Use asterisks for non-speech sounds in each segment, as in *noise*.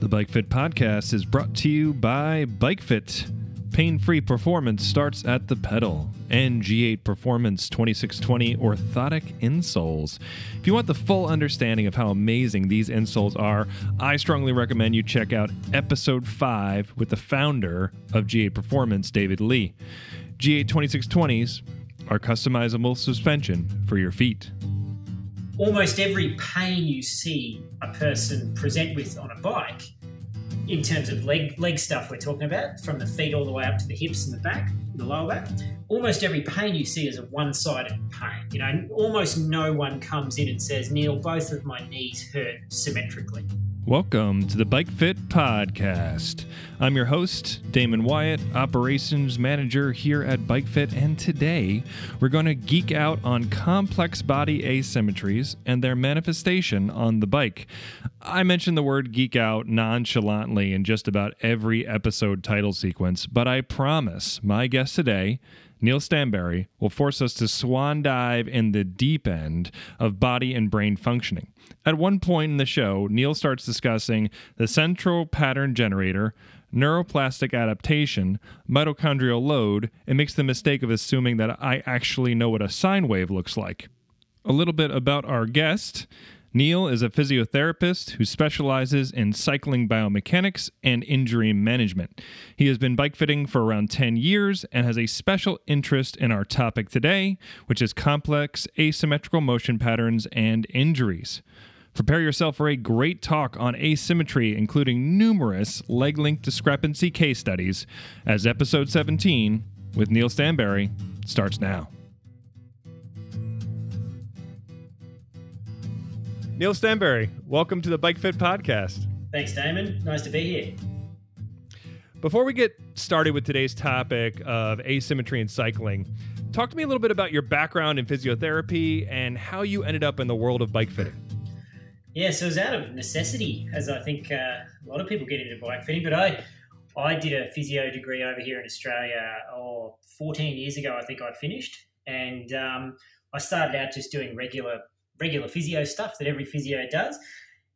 The Bike Fit podcast is brought to you by Bike Fit. Pain free performance starts at the pedal. And G8 Performance 2620 orthotic insoles. If you want the full understanding of how amazing these insoles are, I strongly recommend you check out episode 5 with the founder of G8 Performance, David Lee. G8 2620s are customizable suspension for your feet almost every pain you see a person present with on a bike, in terms of leg leg stuff we're talking about, from the feet all the way up to the hips and the back, the lower back, almost every pain you see is a one-sided pain. You know, almost no one comes in and says, Neil, both of my knees hurt symmetrically. Welcome to the Bike Fit Podcast. I'm your host, Damon Wyatt, Operations Manager here at Bike Fit, and today we're going to geek out on complex body asymmetries and their manifestation on the bike. I mention the word geek out nonchalantly in just about every episode title sequence, but I promise my guest today Neil Stanbury will force us to swan dive in the deep end of body and brain functioning. At one point in the show, Neil starts discussing the central pattern generator, neuroplastic adaptation, mitochondrial load, and makes the mistake of assuming that I actually know what a sine wave looks like. A little bit about our guest. Neil is a physiotherapist who specializes in cycling biomechanics and injury management. He has been bike fitting for around 10 years and has a special interest in our topic today, which is complex asymmetrical motion patterns and injuries. Prepare yourself for a great talk on asymmetry, including numerous leg length discrepancy case studies, as episode 17 with Neil Stanbury starts now. Neil Stanbury, welcome to the Bike Fit Podcast. Thanks, Damon. Nice to be here. Before we get started with today's topic of asymmetry in cycling, talk to me a little bit about your background in physiotherapy and how you ended up in the world of bike fitting. Yeah, so it was out of necessity, as I think uh, a lot of people get into bike fitting. But I, I did a physio degree over here in Australia, oh, 14 years ago, I think I finished. And um, I started out just doing regular regular physio stuff that every physio does.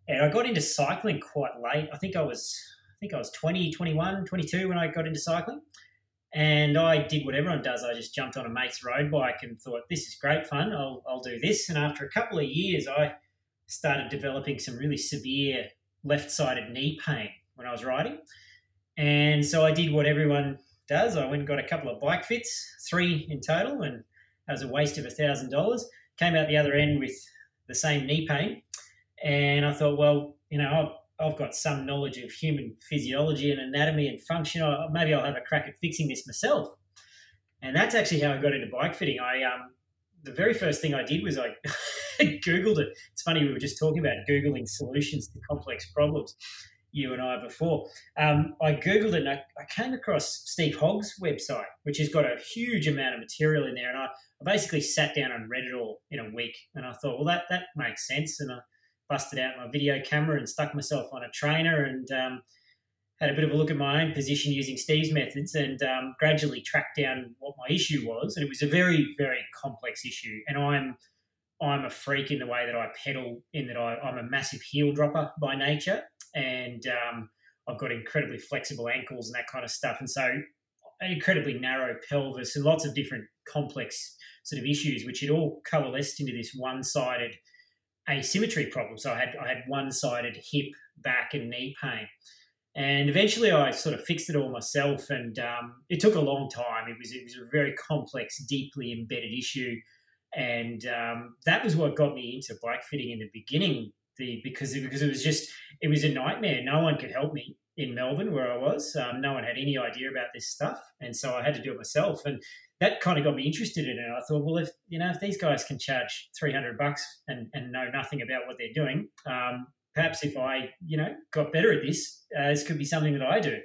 And I got into cycling quite late. I think I was I think I was 20, 21, 22 when I got into cycling. And I did what everyone does. I just jumped on a mate's road bike and thought, this is great fun. I'll, I'll do this. And after a couple of years, I started developing some really severe left sided knee pain when I was riding. And so I did what everyone does. I went and got a couple of bike fits, three in total, and that was a waste of a $1,000. Came out the other end with the same knee pain. And I thought, well, you know, I've, I've got some knowledge of human physiology and anatomy and function. Maybe I'll have a crack at fixing this myself. And that's actually how I got into bike fitting. I um, the very first thing I did was I *laughs* Googled it. It's funny, we were just talking about Googling solutions to complex problems, you and I before. Um, I Googled it and I, I, came across Steve Hogg's website, which has got a huge amount of material in there. And I, I basically sat down and read it all in a week. And I thought, well, that, that makes sense. And I busted out my video camera and stuck myself on a trainer and um, had a bit of a look at my own position using Steve's methods and um, gradually tracked down what my issue was. And it was a very, very complex issue. And I'm I'm a freak in the way that I pedal, in that I, am a massive heel dropper by nature, and um, I've got incredibly flexible ankles and that kind of stuff. And so, an incredibly narrow pelvis and lots of different complex sort of issues, which had all coalesced into this one-sided asymmetry problem. So I had I had one-sided hip, back, and knee pain. And eventually, I sort of fixed it all myself, and um, it took a long time. It was it was a very complex, deeply embedded issue, and um, that was what got me into bike fitting in the beginning. The because because it was just it was a nightmare. No one could help me in Melbourne where I was. Um, no one had any idea about this stuff, and so I had to do it myself. And that kind of got me interested in it. I thought, well, if you know, if these guys can charge three hundred bucks and, and know nothing about what they're doing, um, perhaps if I, you know, got better at this, uh, this could be something that I do.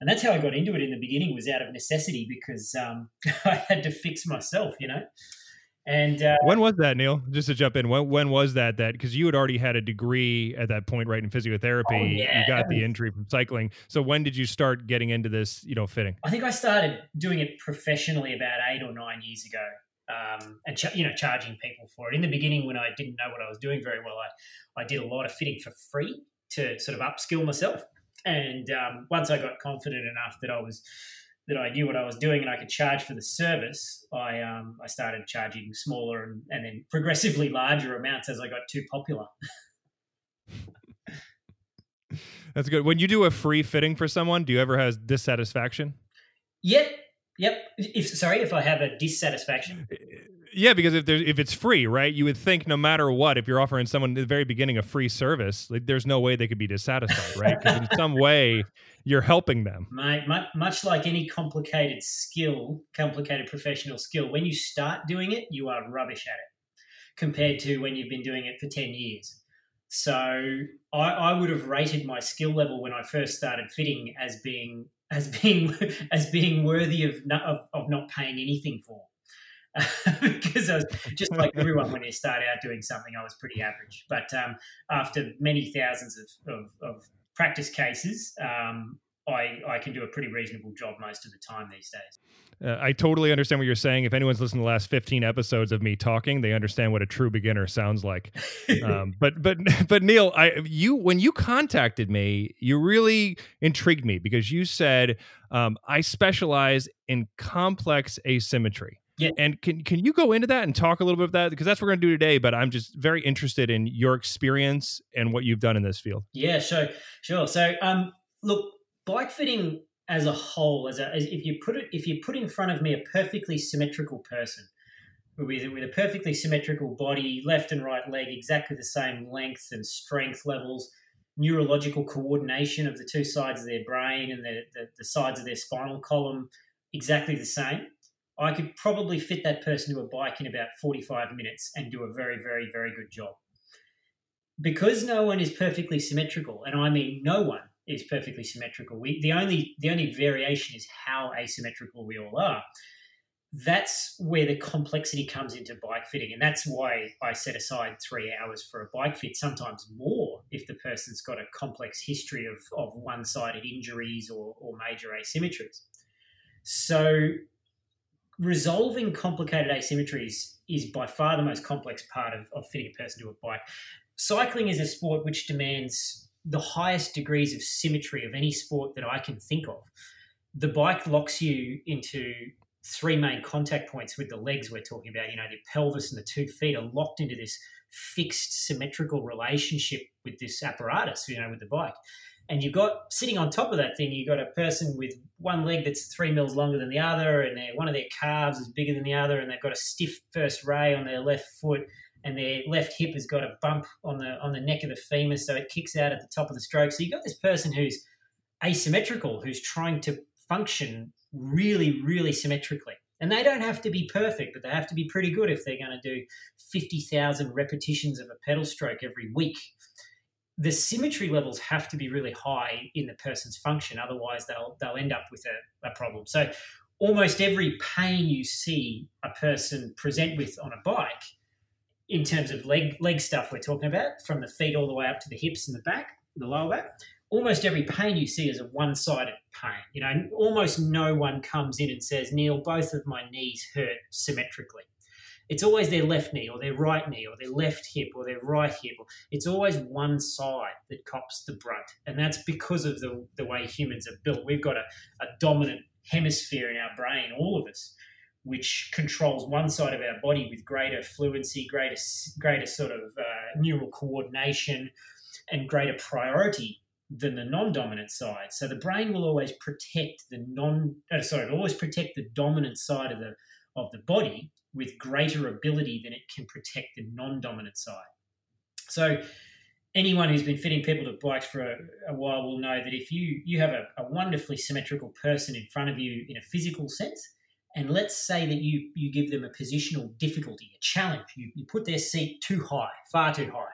And that's how I got into it in the beginning was out of necessity because um, *laughs* I had to fix myself, you know. And uh, when was that, Neil? Just to jump in, when when was that? That because you had already had a degree at that point, right, in physiotherapy. Oh, yeah. You got the injury from cycling. So when did you start getting into this, you know, fitting? I think I started doing it professionally about eight or nine years ago um, and ch- you know charging people for it. In the beginning, when I didn't know what I was doing very well, I, I did a lot of fitting for free to sort of upskill myself. And um, once I got confident enough that I was that I knew what I was doing and I could charge for the service, I um, I started charging smaller and, and then progressively larger amounts as I got too popular. *laughs* That's good. When you do a free fitting for someone, do you ever have dissatisfaction? Yep. Yep. If sorry, if I have a dissatisfaction. Yeah, because if there's if it's free, right? You would think no matter what, if you're offering someone at the very beginning a free service, like there's no way they could be dissatisfied, right? Because in some way you're helping them. Mate, much like any complicated skill, complicated professional skill, when you start doing it, you are rubbish at it compared to when you've been doing it for 10 years. So I, I would have rated my skill level when I first started fitting as being as being *laughs* as being worthy of not, of, of not paying anything for. *laughs* because I was just like *laughs* everyone when you start out doing something, I was pretty average. But um, after many thousands of, of, of practice cases, um, I, I can do a pretty reasonable job most of the time these days. Uh, I totally understand what you're saying. If anyone's listened to the last 15 episodes of me talking, they understand what a true beginner sounds like. um, *laughs* but but but Neil, I you when you contacted me, you really intrigued me because you said um, I specialize in complex asymmetry. Yeah. And can can you go into that and talk a little bit about that because that's what we're going to do today. But I'm just very interested in your experience and what you've done in this field. Yeah, sure, sure. So um, look, bike fitting as a whole, as, a, as if you put it, if you put in front of me a perfectly symmetrical person with with a perfectly symmetrical body, left and right leg exactly the same length and strength levels, neurological coordination of the two sides of their brain and the, the, the sides of their spinal column exactly the same. I could probably fit that person to a bike in about 45 minutes and do a very, very, very good job. Because no one is perfectly symmetrical, and I mean no one, is perfectly symmetrical. We, the only the only variation is how asymmetrical we all are. That's where the complexity comes into bike fitting, and that's why I set aside three hours for a bike fit. Sometimes more if the person's got a complex history of, of one-sided injuries or, or major asymmetries. So resolving complicated asymmetries is by far the most complex part of, of fitting a person to a bike. Cycling is a sport which demands the highest degrees of symmetry of any sport that I can think of. The bike locks you into three main contact points with the legs we're talking about. You know, the pelvis and the two feet are locked into this fixed symmetrical relationship with this apparatus, you know, with the bike. And you've got sitting on top of that thing, you've got a person with one leg that's three mils longer than the other, and one of their calves is bigger than the other, and they've got a stiff first ray on their left foot, and their left hip has got a bump on the on the neck of the femur, so it kicks out at the top of the stroke. So you've got this person who's asymmetrical, who's trying to function really, really symmetrically. And they don't have to be perfect, but they have to be pretty good if they're going to do 50,000 repetitions of a pedal stroke every week. The symmetry levels have to be really high in the person's function, otherwise they'll they'll end up with a, a problem. So almost every pain you see a person present with on a bike in terms of leg leg stuff we're talking about, from the feet all the way up to the hips and the back, the lower back. Almost every pain you see is a one-sided pain. You know, almost no one comes in and says, "Neil, both of my knees hurt symmetrically." It's always their left knee or their right knee or their left hip or their right hip. It's always one side that cops the brunt. And that's because of the, the way humans are built. We've got a, a dominant hemisphere in our brain, all of us, which controls one side of our body with greater fluency, greater greater sort of uh, neural coordination, and greater priority than the non-dominant side. So the brain will always protect the non uh, sorry, always protect the dominant side of the of the body with greater ability than it can protect the non-dominant side. So anyone who's been fitting people to bikes for a, a while will know that if you you have a, a wonderfully symmetrical person in front of you in a physical sense, and let's say that you you give them a positional difficulty, a challenge. You, you put their seat too high, far too high.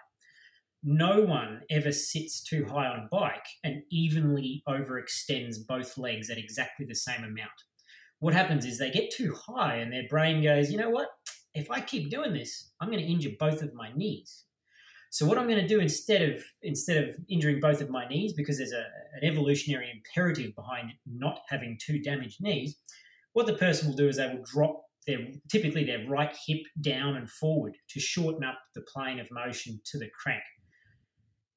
No one ever sits too high on a bike and evenly overextends both legs at exactly the same amount. What happens is they get too high and their brain goes, you know what? If I keep doing this, I'm going to injure both of my knees. So what I'm going to do instead of instead of injuring both of my knees, because there's a, an evolutionary imperative behind not having two damaged knees, what the person will do is they will drop their typically their right hip down and forward to shorten up the plane of motion to the crank.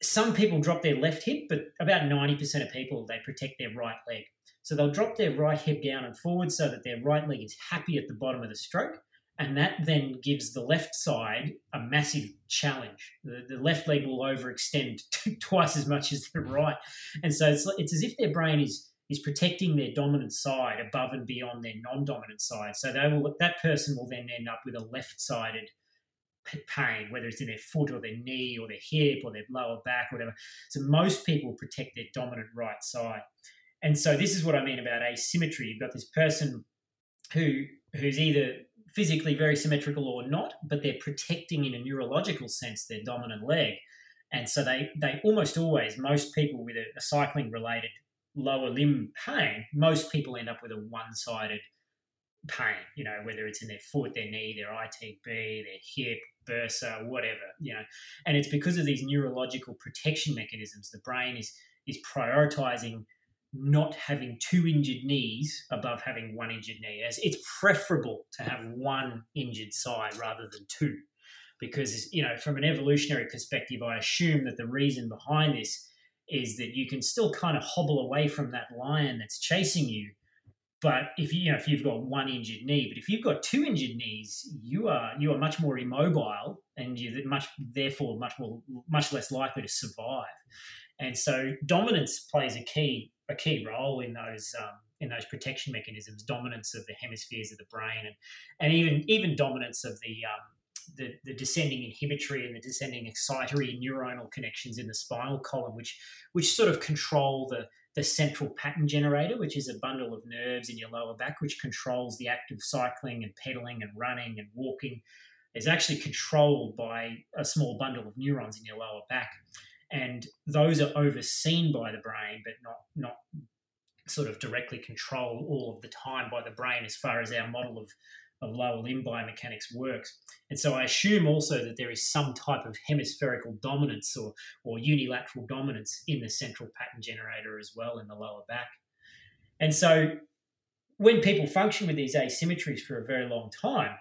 Some people drop their left hip, but about 90% of people, they protect their right leg. So they'll drop their right hip down and forward so that their right leg is happy at the bottom of the stroke. And that then gives the left side a massive challenge. The, the left leg will overextend *laughs* twice as much as the right. And so it's, it's as if their brain is is protecting their dominant side above and beyond their non-dominant side. So they will that person will then end up with a left-sided pain, whether it's in their foot or their knee or their hip or their lower back, whatever. So most people protect their dominant right side. And so this is what I mean about asymmetry. You've got this person who who's either physically very symmetrical or not, but they're protecting in a neurological sense their dominant leg. And so they they almost always, most people with a, a cycling related lower limb pain, most people end up with a one-sided pain, you know, whether it's in their foot, their knee, their ITB, their hip, bursa, whatever, you know. And it's because of these neurological protection mechanisms. The brain is is prioritizing not having two injured knees above having one injured knee. As it's preferable to have one injured side rather than two. Because, you know, from an evolutionary perspective, I assume that the reason behind this is that you can still kind of hobble away from that lion that's chasing you but if you, you know if you've got one injured knee, but if you've got two injured knees, you are you are much more immobile, and you're much therefore much more much less likely to survive. And so dominance plays a key a key role in those um, in those protection mechanisms. Dominance of the hemispheres of the brain, and and even even dominance of the um, the, the descending inhibitory and the descending excitatory neuronal connections in the spinal column, which which sort of control the the central pattern generator, which is a bundle of nerves in your lower back, which controls the act of cycling and pedaling and running and walking, is actually controlled by a small bundle of neurons in your lower back. And those are overseen by the brain, but not not sort of directly controlled all of the time by the brain as far as our model of of lower limb biomechanics works. And so I assume also that there is some type of hemispherical dominance or, or unilateral dominance in the central pattern generator as well in the lower back. And so when people function with these asymmetries for a very long time,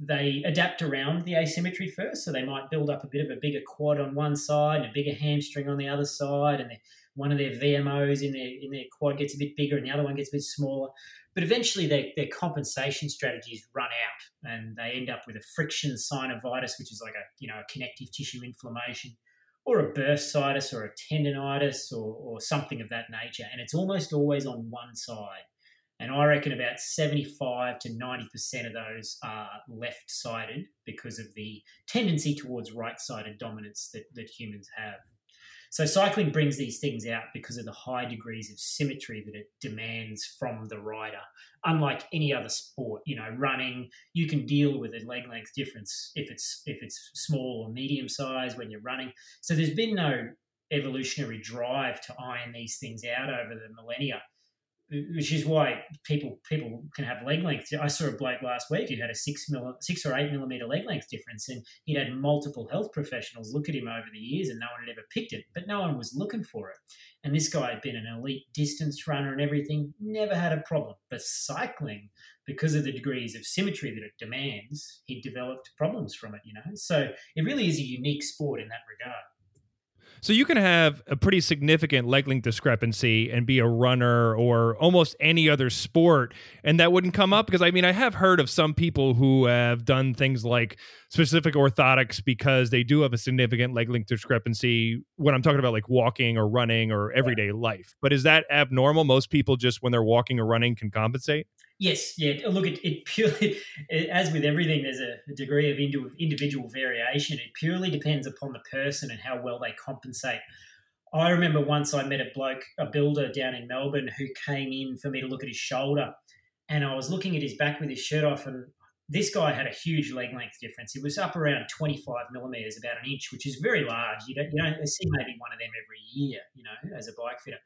they adapt around the asymmetry first. So they might build up a bit of a bigger quad on one side and a bigger hamstring on the other side, and one of their VMOs in their in their quad gets a bit bigger and the other one gets a bit smaller. But eventually, their, their compensation strategies run out, and they end up with a friction synovitis, which is like a you know a connective tissue inflammation, or a bursitis, or a tendonitis, or, or something of that nature. And it's almost always on one side. And I reckon about 75 to 90% of those are left sided because of the tendency towards right sided dominance that, that humans have. So cycling brings these things out because of the high degrees of symmetry that it demands from the rider. Unlike any other sport, you know, running, you can deal with a leg length difference if it's if it's small or medium size when you're running. So there's been no evolutionary drive to iron these things out over the millennia which is why people people can have leg length. I saw a bloke last week who had a six mil, six or eight millimeter leg length difference, and he'd had multiple health professionals look at him over the years, and no one had ever picked it, but no one was looking for it. And this guy had been an elite distance runner and everything, never had a problem. But cycling, because of the degrees of symmetry that it demands, he developed problems from it. You know, so it really is a unique sport in that regard. So you can have a pretty significant leg length discrepancy and be a runner or almost any other sport, and that wouldn't come up because I mean I have heard of some people who have done things like specific orthotics because they do have a significant leg length discrepancy when I'm talking about like walking or running or everyday yeah. life. But is that abnormal? Most people just when they're walking or running can compensate. Yes, yeah. Look, it, it purely, *laughs* it, as with everything, there's a, degree of individual variation. It purely depends upon the person and how well they compensate. I remember once I met a bloke, a builder down in Melbourne, who came in for me to look at his shoulder, and I was looking at his back with his shirt off, and this guy had a huge leg length difference. It was up around 25 millimeters, about an inch, which is very large. You don't, you don't see maybe one of them every year, you know, as a bike fitter.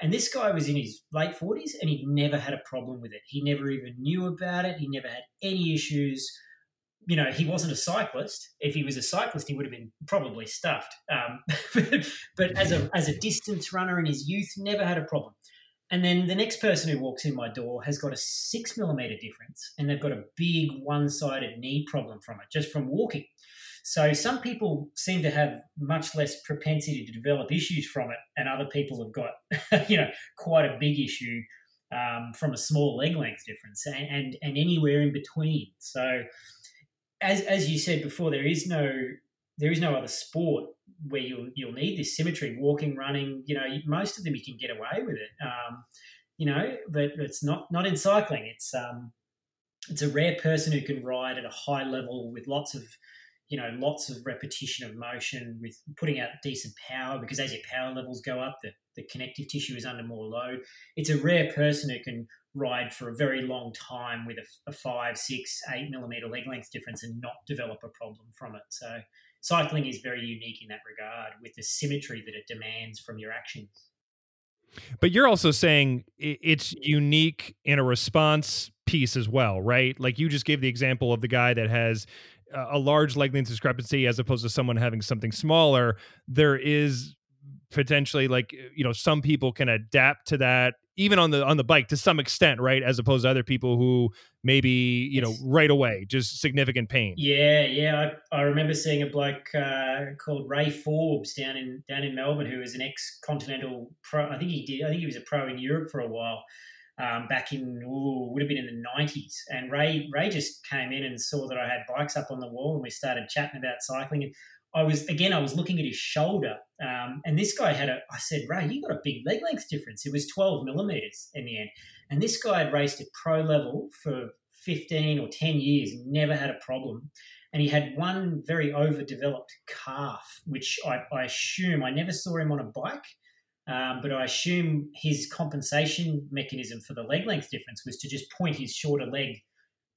And this guy was in his late 40s and he'd never had a problem with it. He never even knew about it. He never had any issues. You know, he wasn't a cyclist. If he was a cyclist, he would have been probably stuffed. Um, *laughs* but as a, as a distance runner in his youth, never had a problem. And then the next person who walks in my door has got a six millimeter difference and they've got a big one sided knee problem from it, just from walking. So some people seem to have much less propensity to develop issues from it, and other people have got, *laughs* you know, quite a big issue um, from a small leg length difference, and, and and anywhere in between. So, as as you said before, there is no there is no other sport where you'll you'll need this symmetry. Walking, running, you know, most of them you can get away with it. Um, you know, but it's not not in cycling. It's um, it's a rare person who can ride at a high level with lots of you know lots of repetition of motion with putting out decent power because as your power levels go up the, the connective tissue is under more load. It's a rare person who can ride for a very long time with a, a five six eight millimeter leg length difference and not develop a problem from it. So cycling is very unique in that regard with the symmetry that it demands from your actions. But you're also saying it's unique in a response piece as well, right? Like you just gave the example of the guy that has a large leg length discrepancy as opposed to someone having something smaller. There is potentially like you know some people can adapt to that even on the on the bike to some extent right? As opposed to other people who maybe you know right away just significant pain. Yeah yeah i, I remember seeing a bloke uh, called ray forbes down in down in melbourne who was an ex-continental pro i think he did i think he was a pro in europe for a while um, back in ooh, would have been in the 90s and ray ray just came in and saw that i had bikes up on the wall and we started chatting about cycling and I was again, I was looking at his shoulder, um, and this guy had a. I said, Ray, you got a big leg length difference. It was 12 millimeters in the end, and this guy had raced at pro level for 15 or 10 years, never had a problem, and he had one very overdeveloped calf, which I, I assume I never saw him on a bike. Um, but I assume his compensation mechanism for the leg length difference was to just point his shorter leg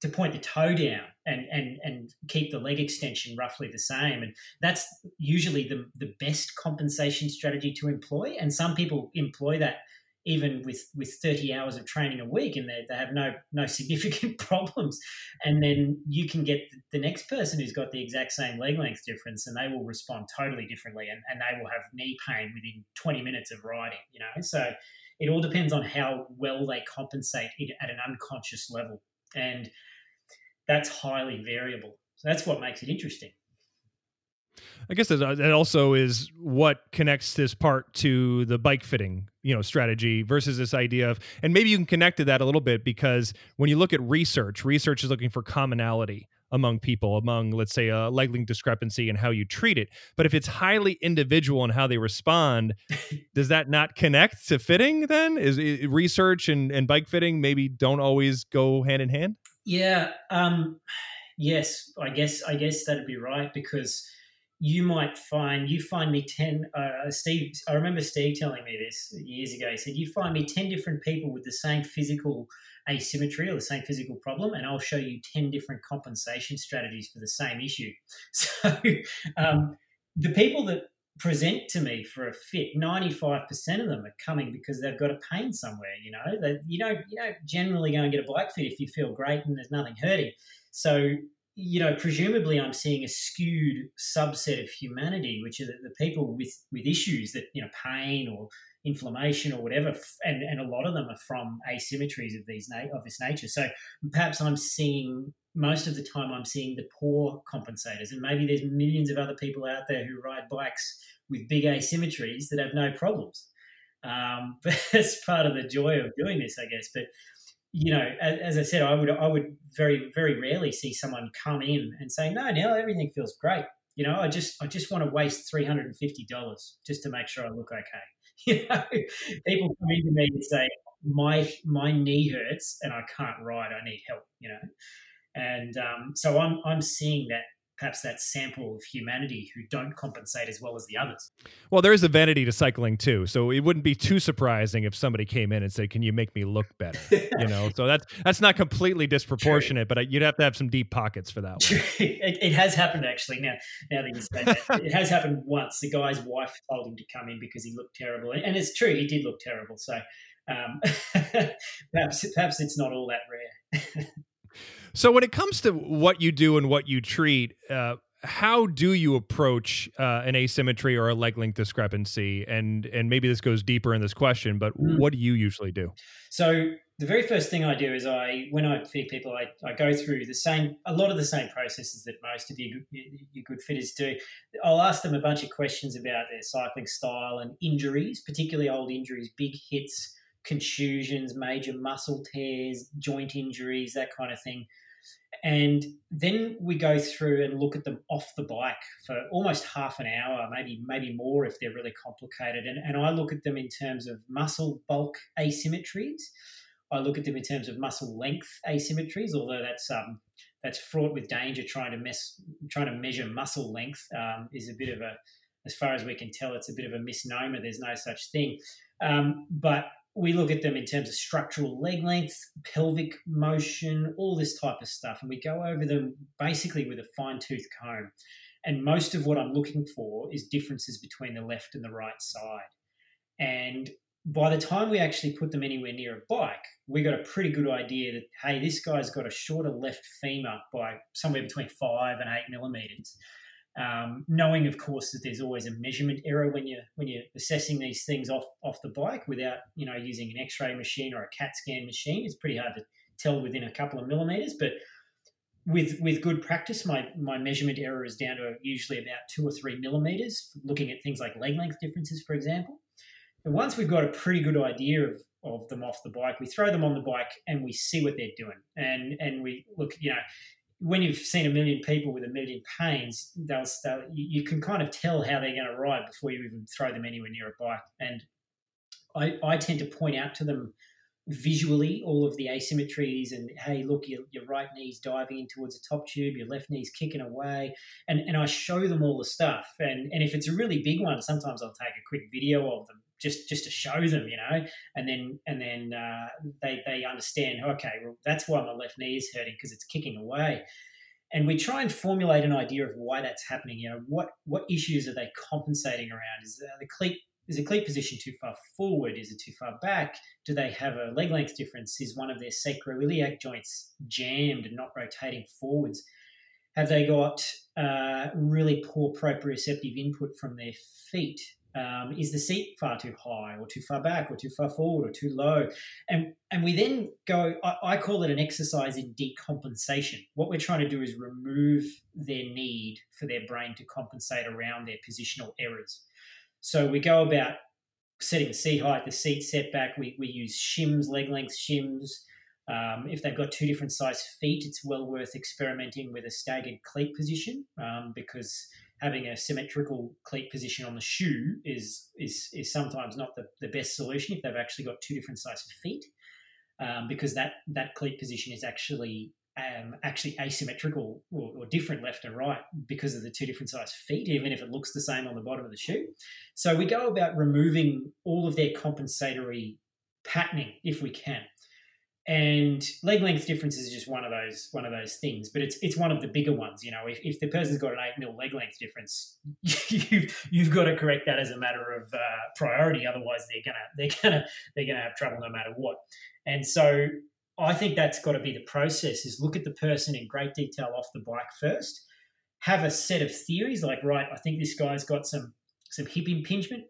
to point the toe down and and and keep the leg extension roughly the same. And that's usually the the best compensation strategy to employ. And some people employ that even with with 30 hours of training a week and they, they have no no significant *laughs* problems and then you can get the next person who's got the exact same leg length difference and they will respond totally differently and, and they will have knee pain within 20 minutes of riding you know so it all depends on how well they compensate it at an unconscious level and that's highly variable. So that's what makes it interesting. I guess that also is what connects this part to the bike fitting, you know, strategy versus this idea of, and maybe you can connect to that a little bit because when you look at research, research is looking for commonality among people, among let's say a leg length discrepancy and how you treat it. But if it's highly individual in how they respond, *laughs* does that not connect to fitting? Then is research and, and bike fitting maybe don't always go hand in hand? Yeah. Um, *sighs* yes, I guess I guess that'd be right because you might find you find me 10 uh, steve i remember steve telling me this years ago he said you find me 10 different people with the same physical asymmetry or the same physical problem and i'll show you 10 different compensation strategies for the same issue *laughs* so um, the people that present to me for a fit, 95% of them are coming because they've got a pain somewhere, you know. They, you don't you don't generally go and get a bike fit if you feel great and there's nothing hurting. So, you know, presumably I'm seeing a skewed subset of humanity, which are the, the people with with issues that, you know, pain or inflammation or whatever, and, and a lot of them are from asymmetries of these of this nature. So perhaps I'm seeing most of the time I'm seeing the poor compensators, and maybe there's millions of other people out there who ride bikes with big asymmetries that have no problems. Um, *laughs* but that's part of the joy of doing this, I guess. But you know, as, as, I said, I would I would very very rarely see someone come in and say, "No, now everything feels great." You know, I just I just want to waste three hundred and fifty dollars just to make sure I look okay. *laughs* You know, people come into me and say, "My my knee hurts and I can't ride. I need help." You know, and um, so I'm I'm seeing that perhaps that sample of humanity who don't compensate as well as the others. Well, there is a vanity to cycling too, so it wouldn't be too surprising if somebody came in and said, "Can you make me look better?" *laughs* you know, so that's that's not completely disproportionate, True. but you'd have to have some deep pockets for that one. *laughs* it, it, has happened actually. Now, now that you say that, it has happened once. The guy's wife told him to come in because he looked terrible, and it's true, he did look terrible. So. Um, *laughs* perhaps, perhaps it's not all that rare. So when it comes to what you do and what you treat, uh, how do you approach uh, an asymmetry or a leg length discrepancy? And and maybe this goes deeper in this question, but mm. what do you usually do? So the very first thing I do is I, when I feed people, I, I go through the same, a lot of the same processes that most of you, you good fitters do. I'll ask them a bunch of questions about their cycling style and injuries, particularly old injuries, big hits, contusions, major muscle tears, joint injuries, that kind of thing. And then we go through and look at them off the bike for almost half an hour, maybe maybe more if they're really complicated. And, and I look at them in terms of muscle bulk asymmetries I look at them in terms of muscle length asymmetries, although that's um, that's fraught with danger. Trying to mess, trying to measure muscle length um, is a bit of a, as far as we can tell, it's a bit of a misnomer. There's no such thing. Um, but we look at them in terms of structural leg length, pelvic motion, all this type of stuff, and we go over them basically with a fine tooth comb. And most of what I'm looking for is differences between the left and the right side. And by the time we actually put them anywhere near a bike, we got a pretty good idea that hey, this guy's got a shorter left femur by somewhere between five and eight millimeters. Um, knowing, of course, that there's always a measurement error when you when you're assessing these things off off the bike without you know using an X-ray machine or a CAT scan machine. It's pretty hard to tell within a couple of millimeters, but with with good practice, my my measurement error is down to usually about two or three millimeters. Looking at things like leg length differences, for example. And once we've got a pretty good idea of, of them off the bike, we throw them on the bike and we see what they're doing. And and we look, you know, when you've seen a million people with a million pains, they'll, you can kind of tell how they're going to ride before you even throw them anywhere near a bike. And I, I tend to point out to them visually all of the asymmetries and hey look your, your right knee's diving in towards the top tube your left knee's kicking away. And, and i show them all the stuff. And, and if it's a really big one sometimes i'll take a quick video of them just just to show them, you know, and then and then uh, they they understand. Okay, well that's why my left knee is hurting because it's kicking away, and we try and formulate an idea of why that's happening. You know, what what issues are they compensating around? Is the cleat is the cleat position too far forward? Is it too far back? Do they have a leg length difference? Is one of their sacroiliac joints jammed and not rotating forwards? Have they got uh, really poor proprioceptive input from their feet? Um, is the seat far too high or too far back or too far forward or too low? And and we then go. I, I call it an exercise in decompensation. What we're trying to do is remove their need for their brain to compensate around their positional errors. So we go about setting the seat height, the seat setback. We we use shims, leg length shims. Um, if they've got two different size feet, it's well worth experimenting with a staggered cleat position um, because having a symmetrical cleat position on the shoe is is is sometimes not the, the best solution if they've actually got two different size feet, um, because that that cleat position is actually um, actually asymmetrical or, or, different left and right because of the two different size feet, even if it looks the same on the bottom of the shoe. So we go about removing all of their compensatory patterning if we can and leg length difference is just one of those one of those things but it's it's one of the bigger ones you know? If, if the person's got an 8 mil leg length difference *laughs* you've, you've got to correct that as a matter of uh, priority otherwise they're gonna *laughs* they're gonna they're gonna have trouble no matter what. And so i think that's got to be the process is look at the person in great detail off the bike first have a set of theories like right i think this guy's got some some hip impingement.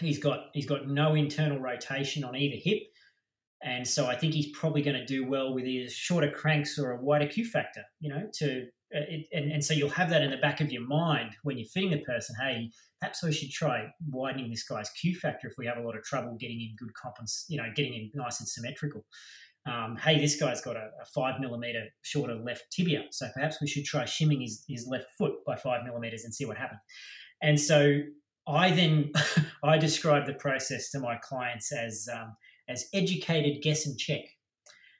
He's got he's got no internal rotation on either hip and so I think he's probably going to do well with either shorter cranks or a wider Q factor, you know, to, uh, it, and, and so you'll have that in the back of your mind when you're fitting the person, hey, perhaps I should try widening this guy's Q factor if we have a lot of trouble getting him good compens, you know, getting him nice and symmetrical. Um, hey, this guy's got a, a, five millimeter shorter left tibia, so perhaps we should try shimming his, his left foot by five millimeters and see what happens. And so I then *laughs* I describe the process to my clients as um, as educated guess and check.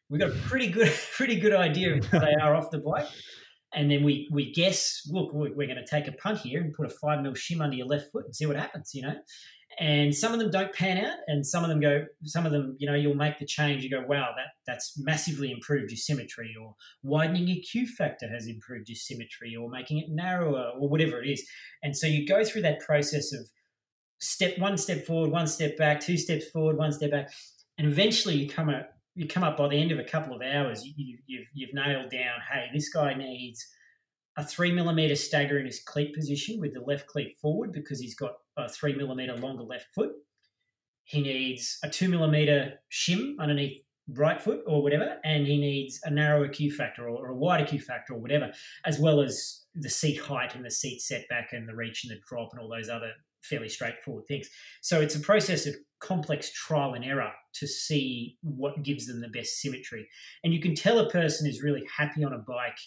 We've got a pretty good, *laughs* pretty good idea of who they are off the bike. And then we, we guess, look, we're going to take a punt here and put a five mil shim under your left foot and see what happens, you know? And some of them don't pan out, and some of them go. Some of them, you know, you'll make the change. You go, wow, that that's massively improved your symmetry, or widening your Q factor has improved your symmetry, or making it narrower, or whatever it is. And so you go through that process of step one step forward, one step back, two steps forward, one step back, and eventually you come up you come up by the end of a couple of hours you, you, you've, you've nailed down hey this guy needs a three millimeter stagger in his cleat position with the left cleat forward because he's got a three millimeter longer left foot. He needs a two millimeter shim underneath right foot or whatever, and he needs a narrower Q factor or, or, a wider Q factor or whatever, as well as the seat height and the seat setback and the reach and the drop and all those other fairly straightforward things. So it's a process of complex trial and error to see what gives them the best symmetry. And you can tell a person is really happy on a bike.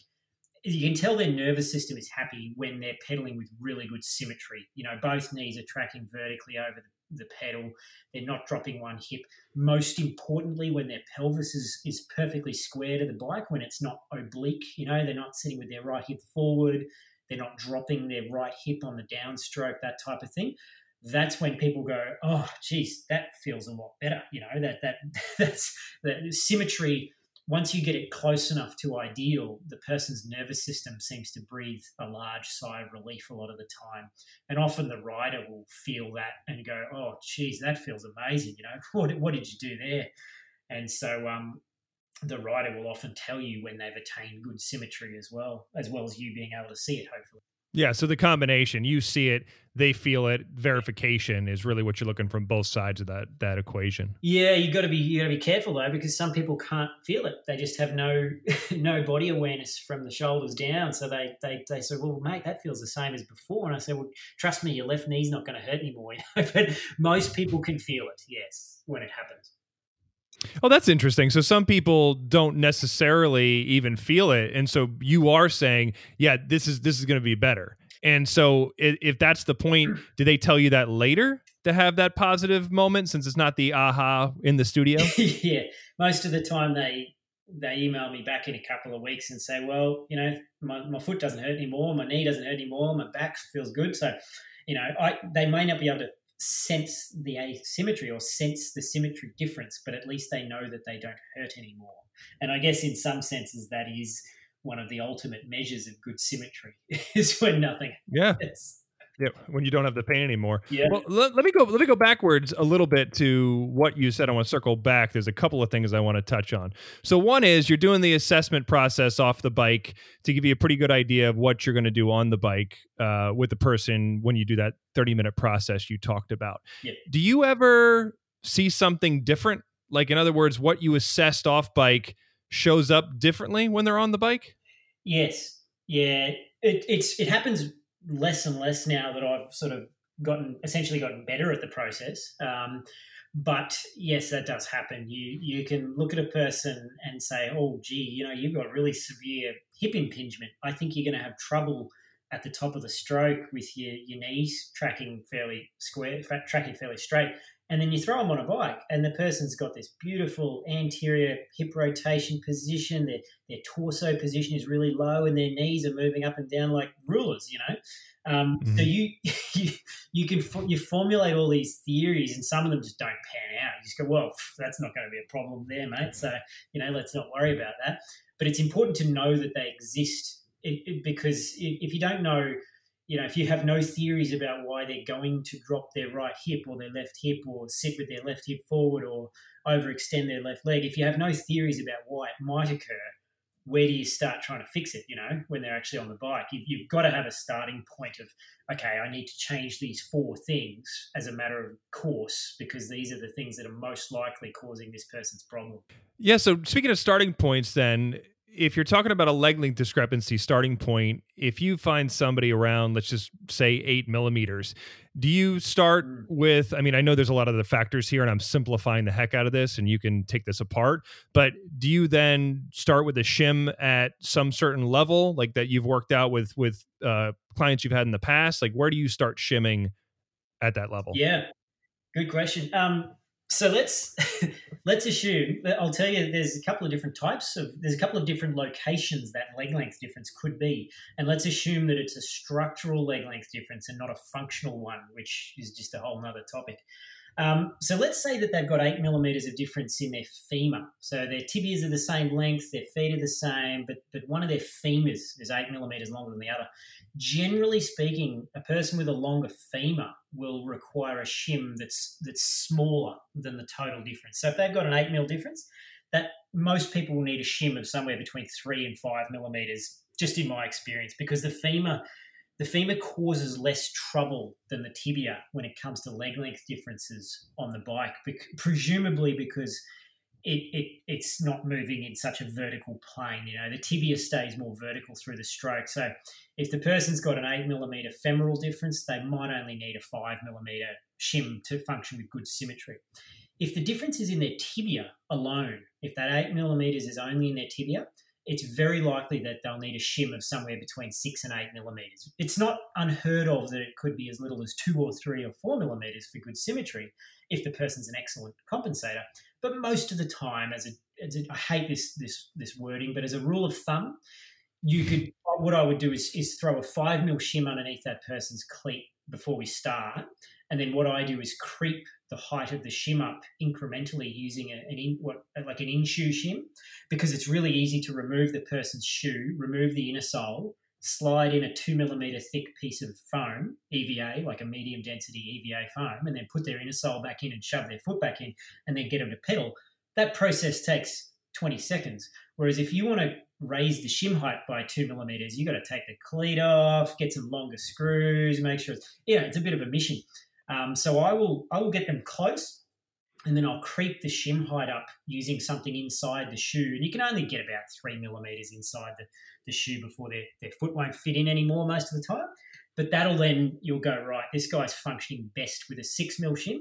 You can tell their nervous system is happy when they're pedaling with really good symmetry. You know, both knees are tracking vertically over the pedal. They're not dropping one hip. Most importantly, when their pelvis is, is perfectly square to the bike, when it's not oblique, you know, they're not sitting with their right hip forward, they're not dropping their right hip on the downstroke, that type of thing. That's when people go, oh, geez, that feels a lot better. You know, that that *laughs* that's that symmetry. Once you get it close enough to ideal, the person's nervous system seems to breathe a large sigh of relief a lot of the time. And often the rider will feel that and go, oh, geez, that feels amazing. You know, *laughs* what, what did you do there? And so um, the rider will often tell you when they've attained good symmetry as well, as well as you being able to see it, hopefully. Yeah, so the combination, you see it, they feel it, verification is really what you're looking from both sides of that that equation. Yeah, you got to be you got to be careful though because some people can't feel it. They just have no *laughs* no body awareness from the shoulders down. So they they they say, "Well, mate, that feels the same as before." And I say, "Well, trust me, your left knee's not going to hurt anymore." *laughs* but most people can feel it, yes, when it happens. Oh, that's interesting. So some people don't necessarily even feel it, and so you are saying, "Yeah, this is this is going to be better." And so, if, if that's the point, do they tell you that later to have that positive moment, since it's not the aha in the studio? *laughs* yeah, most of the time they they email me back in a couple of weeks and say, "Well, you know, my, my foot doesn't hurt anymore, my knee doesn't hurt anymore, my back feels good." So, you know, I they may not be able to sense the asymmetry or sense the symmetry difference, but at least they know that they don't hurt anymore. And I guess in some senses that is one of the ultimate measures of good symmetry *laughs* is when nothing. Yeah. Hurts. Yeah, when you don't have the pain anymore. Yeah. Well, let, let, me go. Let me go backwards a little bit to what you said. I want to circle back. There's a couple of things I want to touch on. So one is you're doing the assessment process off the bike to give you a pretty good idea of what you're going to do on the bike uh, with the person when you do that 30 minute process you talked about. Yeah. Do you ever see something different? Like in other words, what you assessed off bike shows up differently when they're on the bike? Yes. Yeah. It, it's it happens less and less now that I've sort of gotten essentially gotten better at the process. Um, but yes, that does happen. You you can look at a person and say, "Oh, gee, you know, you've got really severe hip impingement. I think you're going to have trouble at the top of the stroke with your your knees tracking fairly square, tracking fairly straight." And then you throw them on a bike, and the person's got this beautiful anterior hip rotation position. Their their torso position is really low, and their knees are moving up and down like rulers. You know, um, mm-hmm. so you, *laughs* you you can you formulate all these theories, and some of them just don't pan out. You just go, well, that's not going to be a problem there, mate. So you know, let's not worry about that. But it's important to know that they exist because if you don't know you know, if you have no theories about why they're going to drop their right hip or their left hip or sit with their left hip forward or overextend their left leg, if you have no theories about why it might occur, where do you start trying to fix it, you know, when they're actually on the bike? You've, you've got to have a starting point of, okay, I need to change these four things as a matter of course, because these are the things that are most likely causing this person's problem. Yeah. So, speaking of starting points, then, if you're talking about a leg length discrepancy starting point, if you find somebody around, let's just say eight millimeters, do you start mm. with? I mean, I know there's a lot of the factors here, and I'm simplifying the heck out of this, and you can take this apart. But do you then start with a shim at some certain level, like that you've worked out with with uh, clients you've had in the past? Like, where do you start shimming at that level? Yeah, good question. Um, so let's *laughs* let's assume I'll tell you there's a couple of different types of there's a couple of different locations that leg length difference could be, and let's assume that it's a structural leg length difference and not a functional one, which is just a whole nother topic. Um, so let's say that they've got eight millimeters of difference in their femur. So their tibias are the same length, their feet are the same, but but one of their femurs is eight millimeters longer than the other. Generally speaking, a person with a longer femur will require a shim that's that's smaller than the total difference. So if they've got an eight mil difference, that most people will need a shim of somewhere between three and five millimeters, just in my experience, because the femur the femur causes less trouble than the tibia when it comes to leg length differences on the bike, presumably because it, it it's not moving in such a vertical plane. You know, the tibia stays more vertical through the stroke. So if the person's got an eight millimeter femoral difference, they might only need a five millimeter shim to function with good symmetry. If the difference is in their tibia alone, if that eight millimeters is only in their tibia, it's very likely that they'll need a shim of somewhere between six and eight millimeters. It's not unheard of that it could be as little as two or three or four millimeters for good symmetry if the person's an excellent compensator. But most of the time, as a, as a I hate this this this wording, but as a rule of thumb, you could what I would do is is throw a five mil shim underneath that person's cleat before we start, and then what I do is creep the height of the shim up incrementally using an in, what like an in shoe shim, because it's really easy to remove the person's shoe, remove the inner sole, slide in a two millimeter thick piece of foam, EVA, like a medium density EVA foam, and then put their inner sole back in and shove their foot back in, and then get them to pedal. That process takes 20 seconds. Whereas if you want to raise the shim height by two millimeters, you got to take the cleat off, get some longer screws, make sure it's yeah, it's a bit of a mission. Um, so I will I will get them close, and then I'll creep the shim height up using something inside the shoe. And you can only get about three millimeters inside the, the shoe before their, their foot won't fit in anymore most of the time. But that'll then you'll go right. This guy's functioning best with a six mil shim.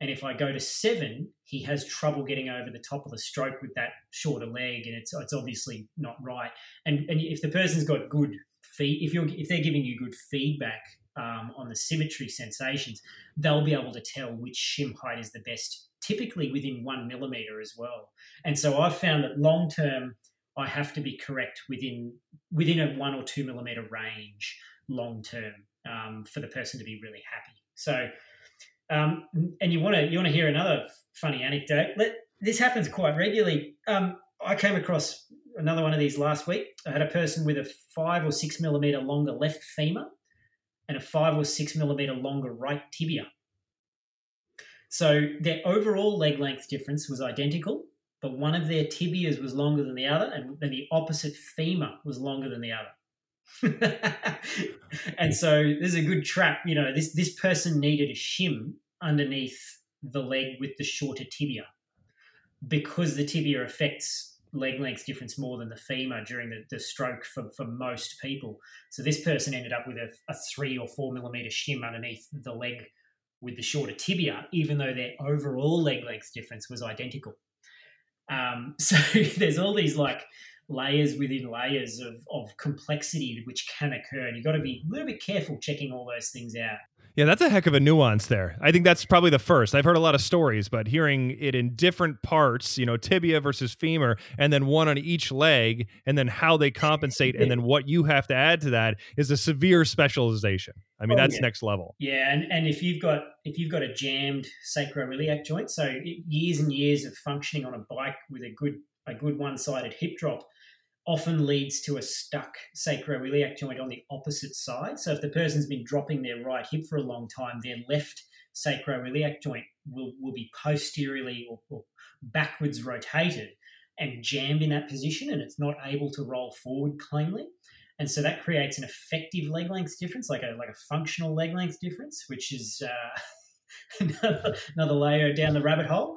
And if I go to seven, he has trouble getting over the top of the stroke with that shorter leg, and it's it's obviously not right. And and if the person's got good feed, if you're if they're giving you good feedback um, on the symmetry sensations, they'll be able to tell which shim height is the best, typically within one millimeter as well. And so I've found that long term, I have to be correct within within a one or two millimeter range long term um, for the person to be really happy. So, um, and you want to you want to hear another funny anecdote? Let, this happens quite regularly. Um, I came across another one of these last week. I had a person with a five or six millimeter longer left femur and a five or six millimeter longer right tibia. So their overall leg length difference was identical, but one of their tibias was longer than the other, and then the opposite femur was longer than the other. *laughs* and so there's a good trap. You know, this this person needed a shim underneath the leg with the shorter tibia because the tibia affects leg length difference more than the femur during the, the stroke for, for most people. So this person ended up with a, a three or four millimeter shim underneath the leg with the shorter tibia, even though their overall leg length difference was identical. Um, *laughs* so there's all these like layers within layers of, of complexity which can occur, and you've got to be a little bit careful checking all those things out. Yeah, that's a heck of a nuance there. I think that's probably the first. I've heard a lot of stories, but hearing it in different parts, you know, tibia versus femur, and then one on each leg, and then how they compensate, and then what you have to add to that is a severe specialization. I mean, oh, that's yeah. next level. Yeah, and, and if you've got if you've got a jammed sacroiliac joint, so years and years of functioning on a bike with a good a good one sided hip drop, often leads to a stuck sacroiliac joint on the opposite side. So if the person's been dropping their right hip for a long time, their left sacroiliac joint will, will be posteriorly or, or backwards rotated and jammed in that position and it's not able to roll forward cleanly. And so that creates an effective leg length difference, like a like a functional leg length difference, which is uh, *laughs* another, another layer down the rabbit hole.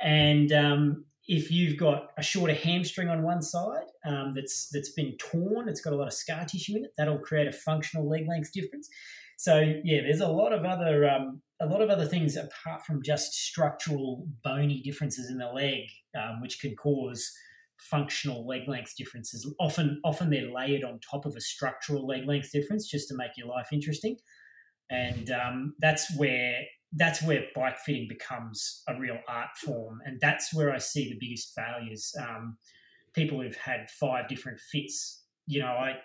And um, if you've got a shorter hamstring on one side um, that's that's been torn, it's got a lot of scar tissue in it. That'll create a functional leg length difference. So yeah, there's a lot of other um, a lot of other things apart from just structural bony differences in the leg, um, which can cause functional leg length differences. Often often they're layered on top of a structural leg length difference just to make your life interesting, and um, that's where that's where bike fitting becomes a real art form, and that's where I see the biggest failures. Um, people who've had five different fits. You know, I,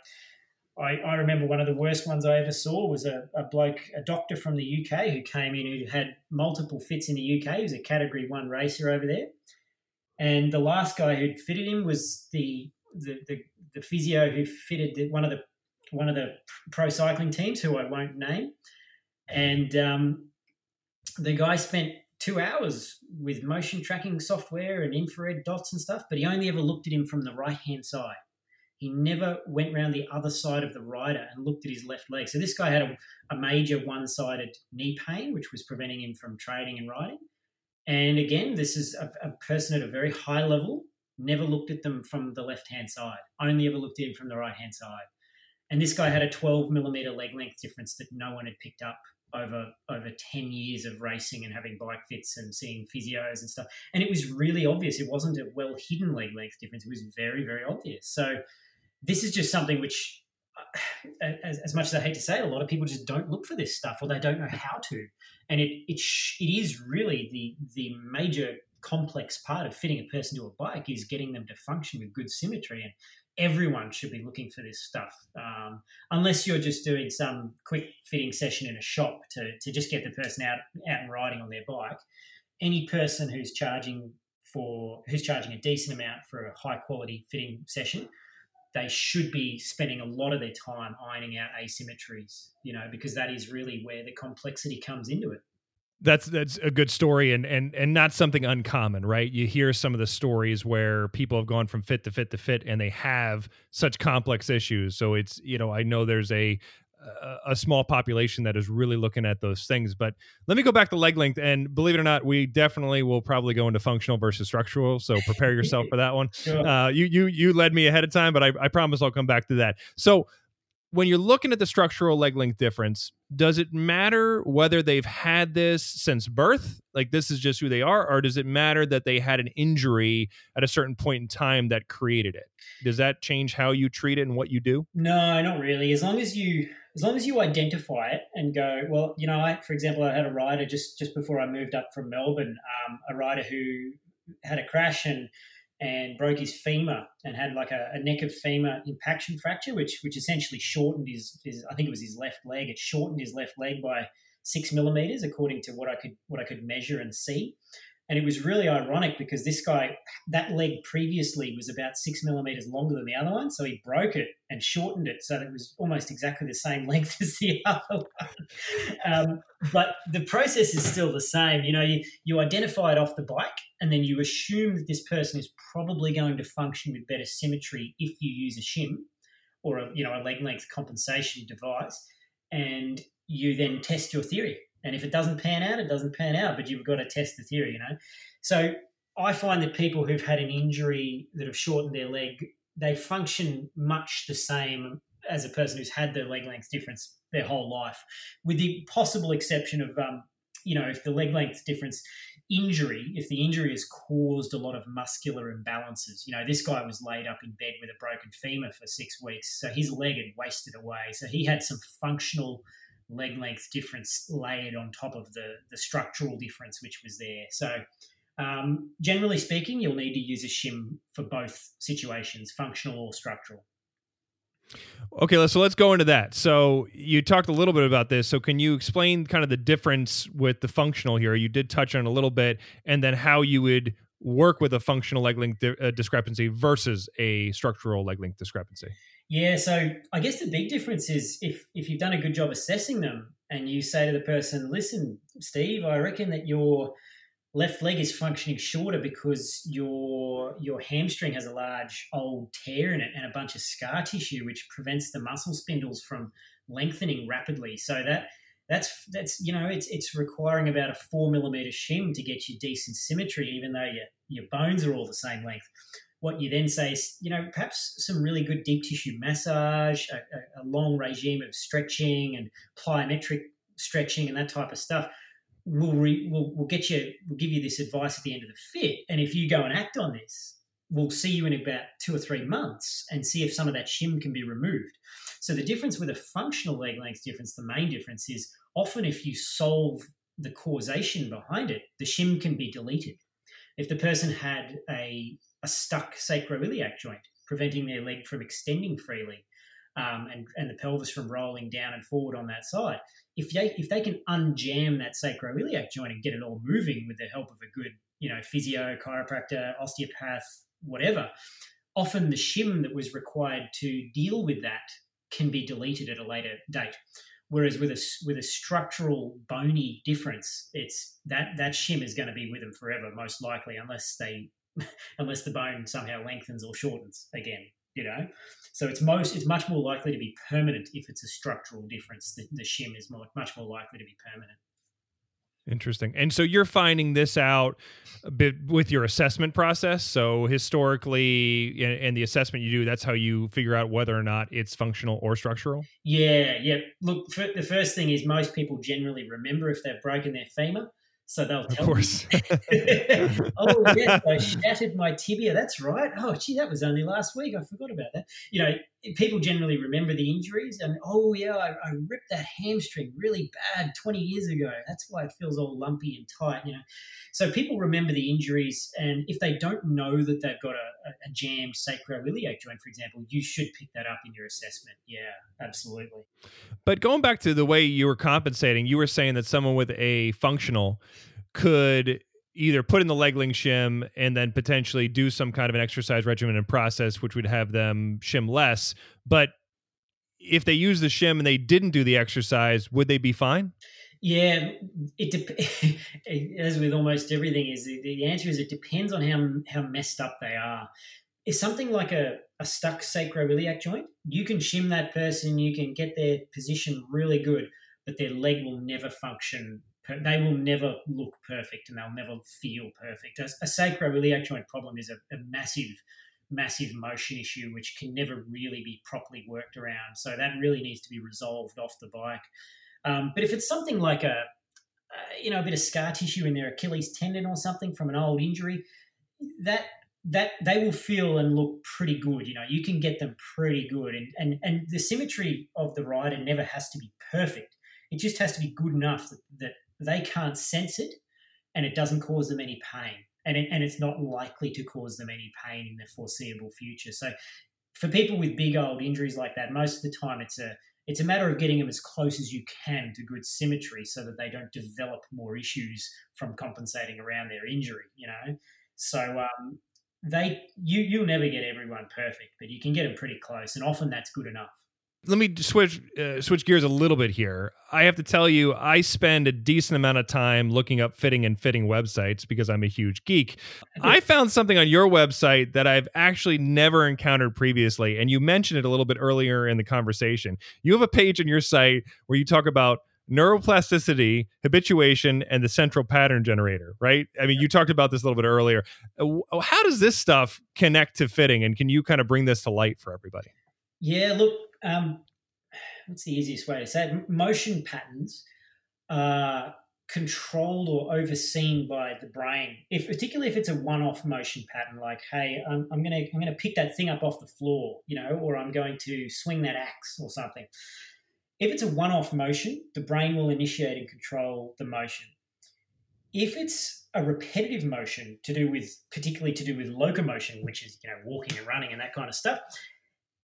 I, I remember one of the worst ones I ever saw was a, a bloke, a doctor from the UK who came in who had multiple fits in the UK. He was a Category One racer over there, and the last guy who'd fitted him was the the, the, the physio who fitted one of the one of the pro cycling teams who I won't name, and um, the guy spent two hours with motion tracking software and infrared dots and stuff, but he only ever looked at him from the right hand side. He never went around the other side of the rider and looked at his left leg. So this guy had a, a major one sided knee pain, which was preventing him from training and riding. And again, this is a, a person at a very high level. Never looked at them from the left hand side. Only ever looked at him from the right hand side. And this guy had a 12 millimeter leg length difference that no one had picked up over over 10 years of racing and having bike fits and seeing physios and stuff. And it was really obvious. It wasn't a well hidden leg length difference. It was very, very obvious. So this is just something which, uh, *sighs* as, as much as I hate to say it, a lot of people just don't look for this stuff or they don't know how to. And it, it, it is really the, the major complex part of fitting a person to a bike is getting them to function with good symmetry. And everyone should be looking for this stuff, um, unless you're just doing some quick fitting session in a shop to, to just get the person out out and riding on their bike. Any person who's charging for who's charging a decent amount for a high quality fitting session, they should be spending a lot of their time ironing out asymmetries, you know, because that is really where the complexity comes into it that's that's a good story and and and not something uncommon right? You hear some of the stories where people have gone from fit to fit to fit and they have such complex issues. So it's you know i know there's a a small population that is really looking at those things but let me go back to leg length. And believe it or not we definitely will probably go into functional versus structural. So prepare yourself *laughs* for that one. Uh, you you you led me ahead of time but I, I promise i'll come back to that. So when you're looking at the structural leg length difference, does it matter whether they've had this since birth, like this is just who they are, or does it matter that they had an injury at a certain point in time that created it? Does that change how you treat it and what you do? No, not really. As long as you as long as you identify it and go, well, you know, I, for example, I had a rider just just before I moved up from Melbourne, um, a rider who had a crash and and broke his femur and had like a, a, neck of femur impaction fracture, which which essentially shortened his, his I think it was his left leg. It shortened his left leg by six millimeters, according to what I could what I could measure and see. And it was really ironic because this guy, that leg previously was about six millimeters longer than the other one. So he broke it and shortened it so that it was almost exactly the same *laughs* length as the other one. Um, but the process is still the same. You know, you, you identify it off the bike and then you assume that this person is probably going to function with better symmetry if you use a shim or a, you know, a leg length compensation device. And you then test your theory and if it doesn't pan out, it doesn't pan out, but you've got to test the theory, you know? So I find that people who've had an injury that have shortened their leg, they function much the same as a person who's had their leg length difference their whole life, with the possible exception of, um, you know, if the leg length difference injury, if the injury has caused a lot of muscular imbalances, you know, this guy was laid up in bed with a broken femur for six weeks, so his leg had wasted away. So he had some functional leg length difference layered on top of the, the structural difference which was there. So, um, generally speaking, you'll need to use a shim for both situations, functional or structural. Okay, so let's go into that. So you talked a little bit about this. So can you explain kind of the difference with the functional here? You did touch on a little bit, and then how you would work with a functional leg length di- uh, discrepancy versus a structural leg length discrepancy. Yeah, so I guess the big difference is if if you've done a good job assessing them and you say to the person, "Listen, Steve, I reckon that your left leg is functioning shorter because your your hamstring has a large old tear in it and a bunch of scar tissue which prevents the muscle spindles from lengthening rapidly. So that that's that's you know it's it's requiring about a four millimeter shim to get you decent symmetry, even though your your bones are all the same length what you then say is, you know, perhaps some really good deep tissue massage, a, a, long regime of stretching and plyometric stretching and that type of stuff will, re, will will get you will give you this advice at the end of the fit. And if you go and act on this, we'll see you in about two or three months and see if some of that shim can be removed. So the difference with a functional leg length difference, the main difference is often if you solve the causation behind it, the shim can be deleted. If the person had a a stuck sacroiliac joint, preventing their leg from extending freely um, and, and the pelvis from rolling down and forward on that side. If they, if they can unjam that sacroiliac joint and get it all moving with the help of a good, you know, physio, chiropractor, osteopath, whatever, often the shim that was required to deal with that can be deleted at a later date. Whereas with a with a structural bony difference, it's that that shim is going to be with them forever, most likely, unless they *laughs* unless the bone somehow lengthens or shortens again you know so it's most it's much more likely to be permanent if it's a structural difference the, the shim is more, much more likely to be permanent Interesting. And so you're finding this out a bit with your assessment process. So historically, and the assessment you do, that's how you figure out whether or not it's functional or structural. Yeah, yeah. Look, the first thing is most people generally remember if they've broken their femur. So they'll tell of course. *laughs* *laughs* oh, yes, I shattered my tibia. That's right. Oh, gee, that was only last week. I forgot about that. You know, people generally remember the injuries and, oh, yeah, I, I, ripped that hamstring really bad 20 years ago. That's why it feels all lumpy and tight, you know. So people remember the injuries. And if they don't know that they've got a, a jammed sacroiliac joint, for example, you should pick that up in your assessment. Yeah, absolutely. But going back to the way you were compensating, you were saying that someone with a functional could either put in the leg length shim and then potentially do some kind of an exercise regimen and process, which would have them shim less. But if they use the shim and they didn't do the exercise, would they be fine? Yeah, it de- *laughs* as with almost everything is the, answer is it depends on how how messed up they are. If something like a, a stuck sacroiliac joint, you can shim that person, you can get their position really good, but their leg will never function they will never look perfect and they'll never feel perfect. A, a sacroiliac joint problem is a, a, massive, massive motion issue which can never really be properly worked around. So that really needs to be resolved off the bike. Um, but if it's something like a, uh, you know, a bit of scar tissue in their Achilles tendon or something from an old injury, that that they will feel and look pretty good. You know, you can get them pretty good, and and and the symmetry of the rider never has to be perfect. It just has to be good enough that, that they can't sense it and it doesn't cause them any pain. And, it, and it's not likely to cause them any pain in the foreseeable future. So, for people with big old injuries like that, most of the time it's a it's a matter of getting them as close as you can to good symmetry so that they don't develop more issues from compensating around their injury. You know, so um, they you you'll never get everyone perfect, but you can get them pretty close, and often that's good enough let me switch uh, switch gears a little bit here. I have to tell you, I spend a decent amount of time looking up fitting and fitting websites because I'm a huge geek. *laughs* I found something on your website that I've actually never encountered previously, and you mentioned it a little bit earlier in the conversation. You have a page on your site where you talk about neuroplasticity, habituation, and the central pattern generator, right? I mean, you talked about this a little bit earlier. How does this stuff connect to fitting, and can you kind of bring this to light for everybody? Yeah, look, um, what's the easiest way to say it? Motion patterns are controlled or overseen by the brain. If particularly if it's a one-off motion pattern, like hey, I'm, I'm gonna I'm gonna pick that thing up off the floor, you know, or I'm going to swing that axe or something. If it's a one-off motion, the brain will initiate and control the motion. If it's a repetitive motion to do with particularly to do with locomotion, which is you know walking and running and that kind of stuff,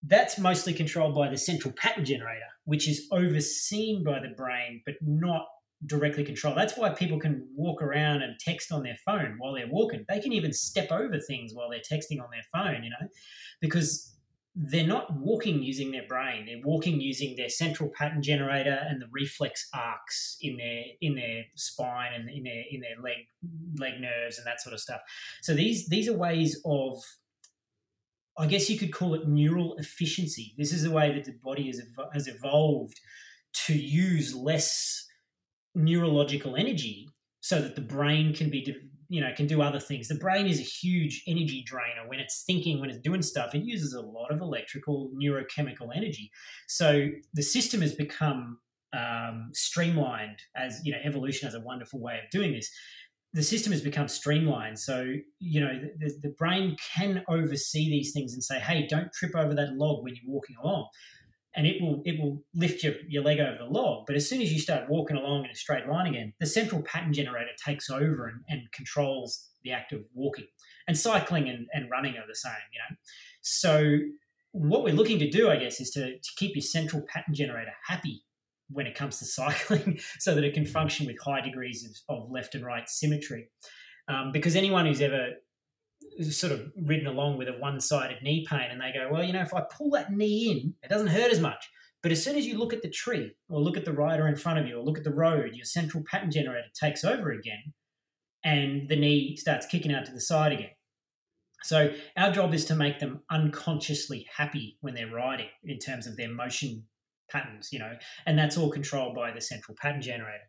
that's mostly controlled by the central pattern generator, which is overseen by the brain but not directly controlled. That's why people can walk around and text on their phone while they're walking. They can even step over things while they're texting on their phone, you know, because they're not walking using their brain. They're walking using their central pattern generator and the reflex arcs in their in their spine and in their in their leg leg nerves and that sort of stuff. So these these are ways of I guess you could call it neural efficiency. This is the way that the body has, has evolved to use less neurological energy so that the brain can be you know can do other things. The brain is a huge energy drainer. When it's thinking when it's doing stuff it uses a lot of electrical neurochemical energy. So the system has become um, streamlined as you know evolution has a wonderful way of doing this the system has become streamlined. So, you know, the, the, brain can oversee these things and say, hey, don't trip over that log when you're walking along. And it will it will lift your, your leg over the log. But as soon as you start walking along in a straight line again, the central pattern generator takes over and, and controls the act of walking. And cycling and, and running are the same, you know. So what we're looking to do, I guess, is to, to keep your central pattern generator happy when it comes to *laughs* cycling so that it can function with high degrees of, of left and right symmetry. Um, because anyone who's ever sort of ridden along with a one sided knee pain and they go, well, you know, if I pull that knee in, it doesn't hurt as much. But as soon as you look at the tree or look at the rider in front of you or look at the road, your central pattern generator takes over again and the knee starts kicking out to the side again. So our job is to make them unconsciously happy when they're riding in terms of their motion patterns, you know, and that's all controlled by the central pattern generator.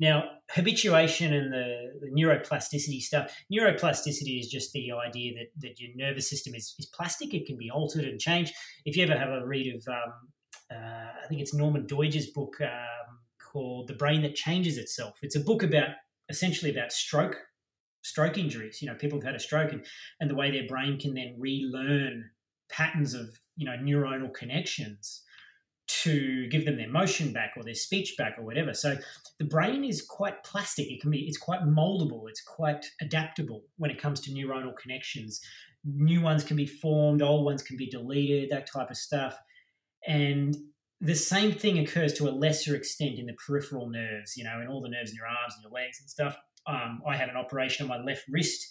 Now, habituation and the, the neuroplasticity stuff, neuroplasticity is just the idea that, that your nervous system is, is plastic, it can be altered and changed. If you ever have a read of, um, uh, I think it's Norman Doidge's book um, called The Brain That Changes Itself, it's a book about essentially about stroke stroke injuries. You know, people have had a stroke and, and the way their brain can then relearn patterns of, you know, neuronal connections to give them their motion back or their speech back or whatever. So the brain is quite plastic. It can be it's quite moldable. It's quite adaptable when it comes to neuronal connections. New ones can be formed, old ones can be deleted, that type of stuff. And the same thing occurs to a lesser extent in the peripheral nerves, you know, in all the nerves in your arms and your legs and stuff. Um, I had an operation on my left wrist,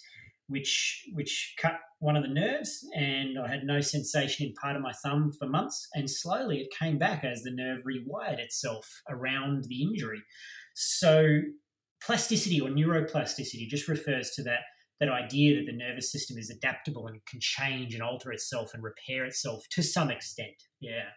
which which cut one of the nerves, and I had no sensation in part of my thumb for months. And slowly, it came back as the nerve rewired itself around the injury. So, plasticity or neuroplasticity just refers to that that idea that the nervous system is adaptable and can change and alter itself and repair itself to some extent. Yeah.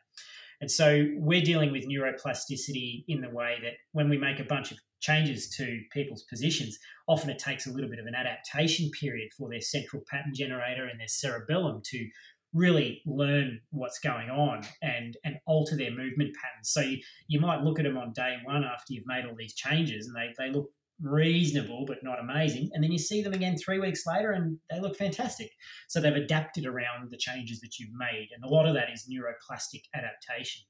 And so we're dealing with neuroplasticity in the way that when we make a bunch of changes to people's positions, often it takes a little bit of an adaptation period for their central pattern generator and their cerebellum to really learn what's going on and and alter their movement patterns. So you, you might look at them on day one after you've made all these changes and they, they look reasonable but not amazing. And then you see them again three weeks later and they look fantastic. So they've adapted around the changes that you've made. And a lot of that is neuroplastic adaptation.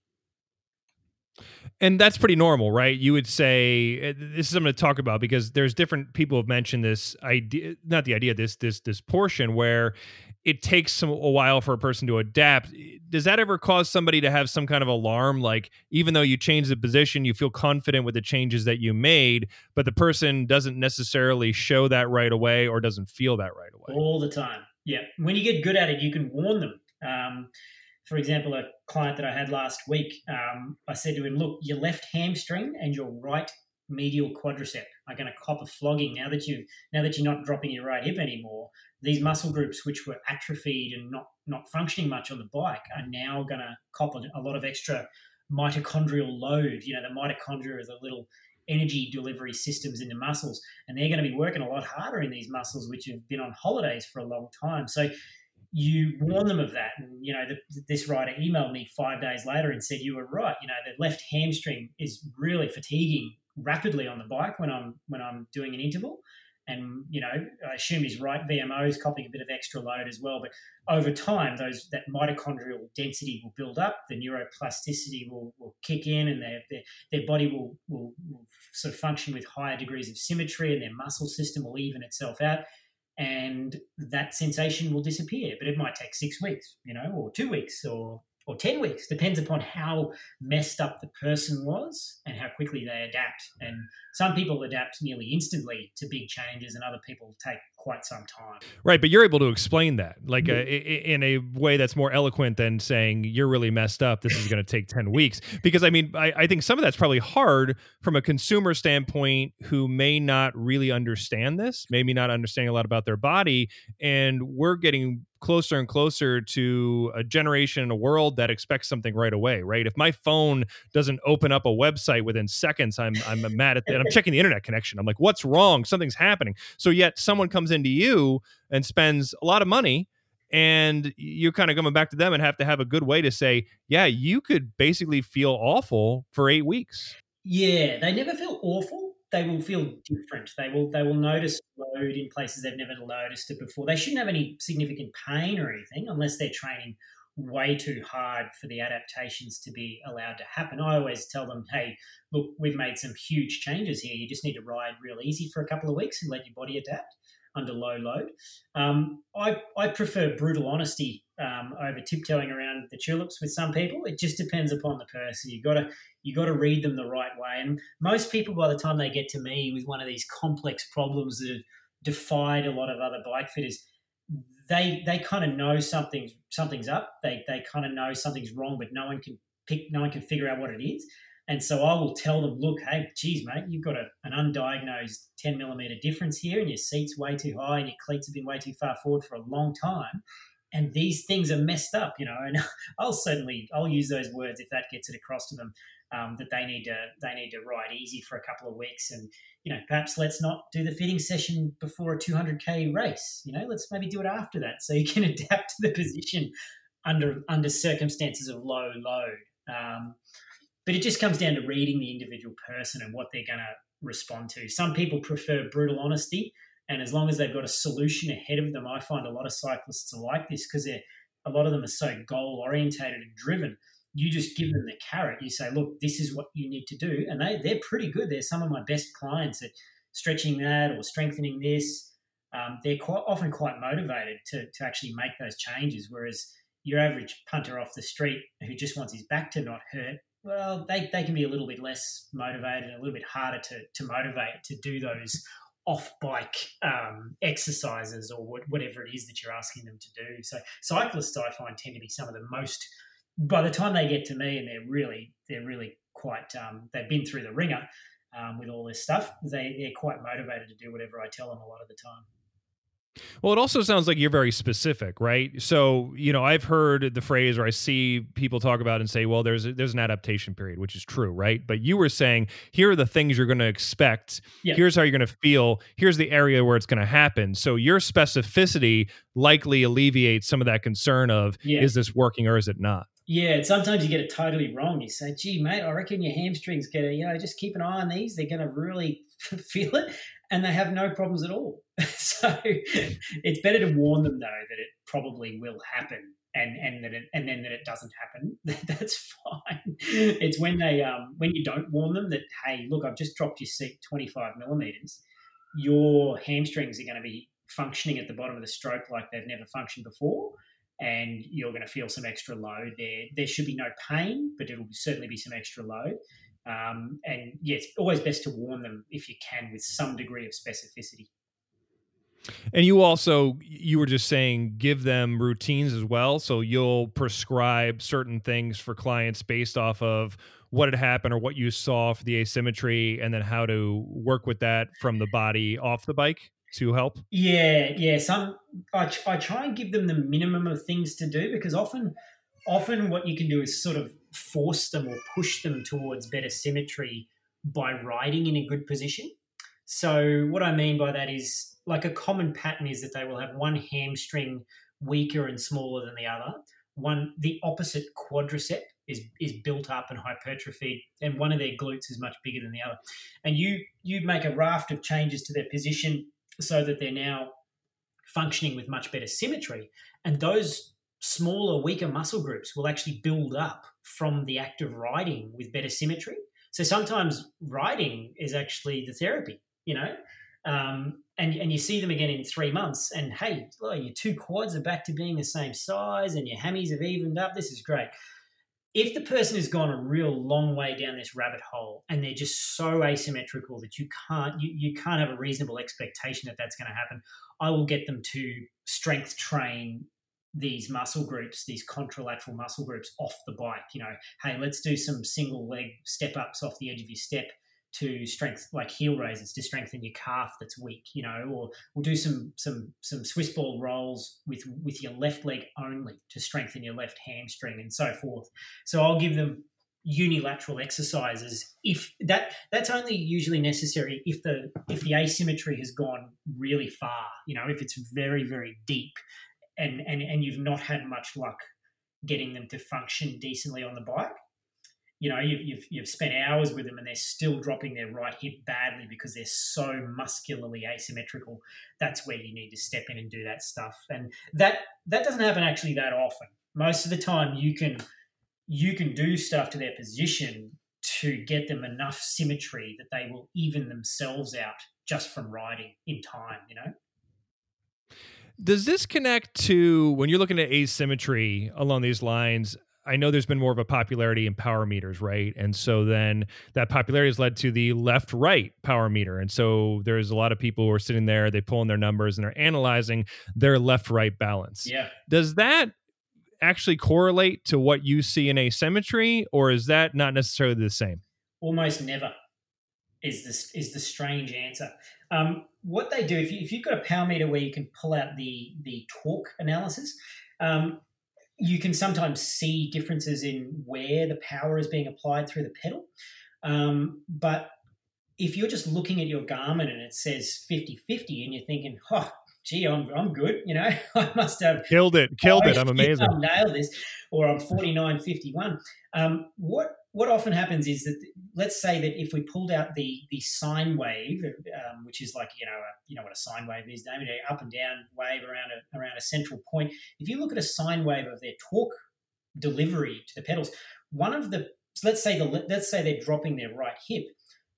And that's pretty normal, right? You would say eh, this is something to talk about because there's different people have mentioned this idea, not the idea, this this this portion where it takes some a while for a person to adapt. Does that ever cause somebody to have some kind of alarm? Like, even though you change the position, you feel confident with the changes that you made, but the person doesn't necessarily show that right away or doesn't feel that right away. All the time. Yeah. When you get good at it, you can warn them. Um, for example, a client that I had last week, um, I said to him, Look, your left hamstring and your right medial quadricep are going to cop a flogging now that you've now that you're not dropping your right hip anymore these muscle groups which were atrophied and not not functioning much on the bike are now going to cop a lot of extra mitochondrial load. You know, the mitochondria are the little energy delivery systems in the muscles, and they're going to be working a lot harder in these muscles which have been on holidays for a long time. So you warn them of that. And, you know, the, this writer emailed me five days later and said, You were right. You know, the left hamstring is really fatiguing rapidly on the bike when I'm when I'm doing an interval and you know I assume his right VMO is copying a bit of extra load as well. But over time, those that mitochondrial density will build up, the neuroplasticity will, will kick in, and their, their, their body will, will, will sort of function with higher degrees of symmetry, and their muscle system will even itself out, and that sensation will disappear. But it might take six weeks, you know, or two weeks, or or 10 weeks depends upon how messed up the person was and how quickly they adapt. And some people adapt nearly instantly to big changes and other people take quite some time. Right but you're able to explain that like uh, in a way that's more eloquent than saying you're really messed up this is going to take 10 weeks. Because i mean I, I think some of that's probably hard from a consumer standpoint who may not really understand this maybe not understanding a lot about their body and we're getting closer and closer to a generation and a world that expects something right away, right? If my phone doesn't open up a website within seconds, I'm I'm mad at that. I'm checking the internet connection. I'm like, what's wrong? Something's happening. So yet someone comes into you and spends a lot of money and you're kind of coming back to them and have to have a good way to say, yeah, you could basically feel awful for 8 weeks. Yeah, they never feel awful they will feel different. They will they will notice load in places they've never noticed it before. They shouldn't have any significant pain or anything unless they're training way too hard for the adaptations to be allowed to happen. I always tell them, hey, look, we've made some huge changes here. You just need to ride real easy for a couple of weeks and let your body adapt under low load. Um, I, I prefer brutal honesty um, over tiptoeing around the tulips with some people. It just depends upon the person. You got to you got to read them the right way. And most people, by the time they get to me with one of these complex problems that have defied a lot of other bike fitters, they they kind of know something's something's up. They they kind of know something's wrong, but no one can pick, no one can figure out what it is. And so I will tell them, look, hey, geez, mate, you've got a, an undiagnosed 10 millimeter difference here, and your seat's way too high, and your cleats have been way too far forward for a long time. And these things are messed up, you know. And *laughs* I'll certainly I'll use those words if that gets it across to them um, that they need to they need to ride easy for a couple of weeks, and you know perhaps let's not do the fitting session before a 200k race. You know, let's maybe do it after that so you can *laughs* adapt to the position under under circumstances of low load. Um, but it just comes down to reading the individual person and what they're going to respond to. Some people prefer brutal honesty and as long as they've got a solution ahead of them, I find a lot of cyclists are like this because they're a lot of them are so goal orientated and driven. You just give them the carrot. You say, look, this is what you need to do. And they, they're pretty good. They're some of my best clients at stretching that or strengthening this. Um, they're quite often quite motivated to, to actually make those changes. Whereas your average punter off the street who just wants his back to not hurt, well, they, they can be a little bit less motivated and a little bit harder to, to motivate to do those off bike um, exercises or whatever it is that you're asking them to do. So cyclists, I find, tend to be some of the most. By the time they get to me, and they're really they're really quite um, they've been through the ringer um, with all this stuff. They they're quite motivated to do whatever I tell them a lot of the time. Well, it also sounds like you're very specific, right? So, you know, I've heard the phrase, or I see people talk about and say, "Well, there's a, there's an adaptation period," which is true, right? But you were saying, here are the things you're going to expect. Yeah. Here's how you're going to feel. Here's the area where it's going to happen. So, your specificity likely alleviates some of that concern of, yeah. is this working or is it not? Yeah, and sometimes you get it totally wrong. You say, "Gee, mate, I reckon your hamstrings get a, you know, just keep an eye on these. They're going to really *laughs* feel it." and they have no problems at all. *laughs* so it's better to warn them though that it probably will happen and and that it, and then that it doesn't happen. *laughs* That's fine. It's when they um, when you don't warn them that hey, look, I've just dropped your seat 25 millimeters. Your hamstrings are going to be functioning at the bottom of the stroke like they've never functioned before. And you're going to feel some extra load there. There should be no pain, but it'll certainly be some extra load. Um, and yeah, it's always best to warn them if you can with some degree of specificity. And you also you were just saying give them routines as well. So you'll prescribe certain things for clients based off of what had happened or what you saw for the asymmetry and then how to work with that from the body off the bike to help. Yeah, yeah. Some I, I try and give them the minimum of things to do because often often what you can do is sort of force them or push them towards better symmetry by riding in a good position. So, what I mean by that is like a common pattern is that they will have one hamstring weaker and smaller than the other. One, the opposite quadricep is, is built up and hypertrophied, and one of their glutes is much bigger than the other. And you you make a raft of changes to their position so that they're now functioning with much better symmetry. And those smaller, weaker muscle groups will actually build up from the act of riding with better symmetry. So sometimes riding is actually the therapy, you know, um, and and you see them again in three months, and hey, oh, your two quads are back to being the same size, and your hammies have evened up. This is great. If the person has gone a real long way down this rabbit hole and they're just so asymmetrical that you can't you, you can't have a reasonable expectation that that's going to happen, I will get them to strength train these muscle groups, these contralateral muscle groups off the bike. You know, hey, let's do some single leg step ups off the edge of your step to strength like heel raises to strengthen your calf that's weak you know or we'll do some some some swiss ball rolls with with your left leg only to strengthen your left hamstring and so forth so i'll give them unilateral exercises if that that's only usually necessary if the if the asymmetry has gone really far you know if it's very very deep and and and you've not had much luck getting them to function decently on the bike. You know, you've, you've, you've spent hours with them and they're still dropping their right hip badly because they're so muscularly asymmetrical. That's where you need to step in and do that stuff. And that that doesn't happen actually that often. Most of the time, you can you can do stuff to their position to get them enough symmetry that they will even themselves out just from riding in time. You know. Does this connect to when you're looking at asymmetry along these lines? I know there's been more of a popularity in power meters, right? And so then that popularity has led to the left right power meter. And so there's a lot of people who are sitting there, they pull in their numbers and they're analyzing their left right balance. Yeah. Does that actually correlate to what you see in asymmetry, or is that not necessarily the same? Almost never is this is the strange answer. Um, what they do, if, you, if you've got a power meter where you can pull out the the torque analysis, um, you can sometimes see differences in where the power is being applied through the pedal. Um, but if you're just looking at your Garmin and it says 50 50 and you're thinking, oh, gee, I'm, I'm good, you know, *laughs* I must have killed it, killed it. I'm *laughs* amazing. I nailed this, or I'm 49 51. Um, what what often happens is that let's say that if we pulled out the the sine wave, um, which is like you know a, you know what a sine wave is, David, up and down wave around a around a central point. If you look at a sine wave of their torque delivery to the pedals, one of the let's say the let's say they're dropping their right hip,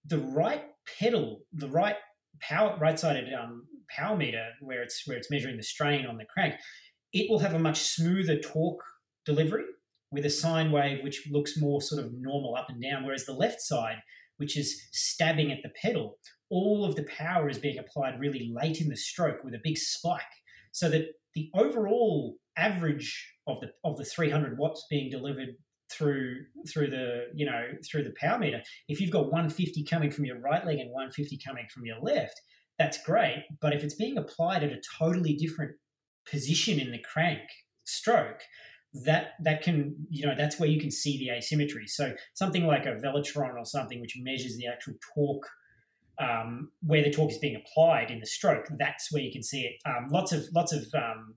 the right pedal, the right power right sided um, power meter where it's where it's measuring the strain on the crank, it will have a much smoother torque delivery with a sine wave which looks more sort of normal up and down, whereas the left side, which is stabbing at the pedal, all of the power is being applied really late in the stroke with a big spike, so that the overall average of the of the 300 watts being delivered through through the you know through the power meter. If you've got 150 coming from your right leg and 150 coming from your left that's great but if it's being applied at a totally different position in the crank stroke that that can you know that's where you can see the asymmetry. So something like a Velotron or something which measures the actual torque um, where the torque is being applied in the stroke. That's where you can see it. Um, lots of lots of um,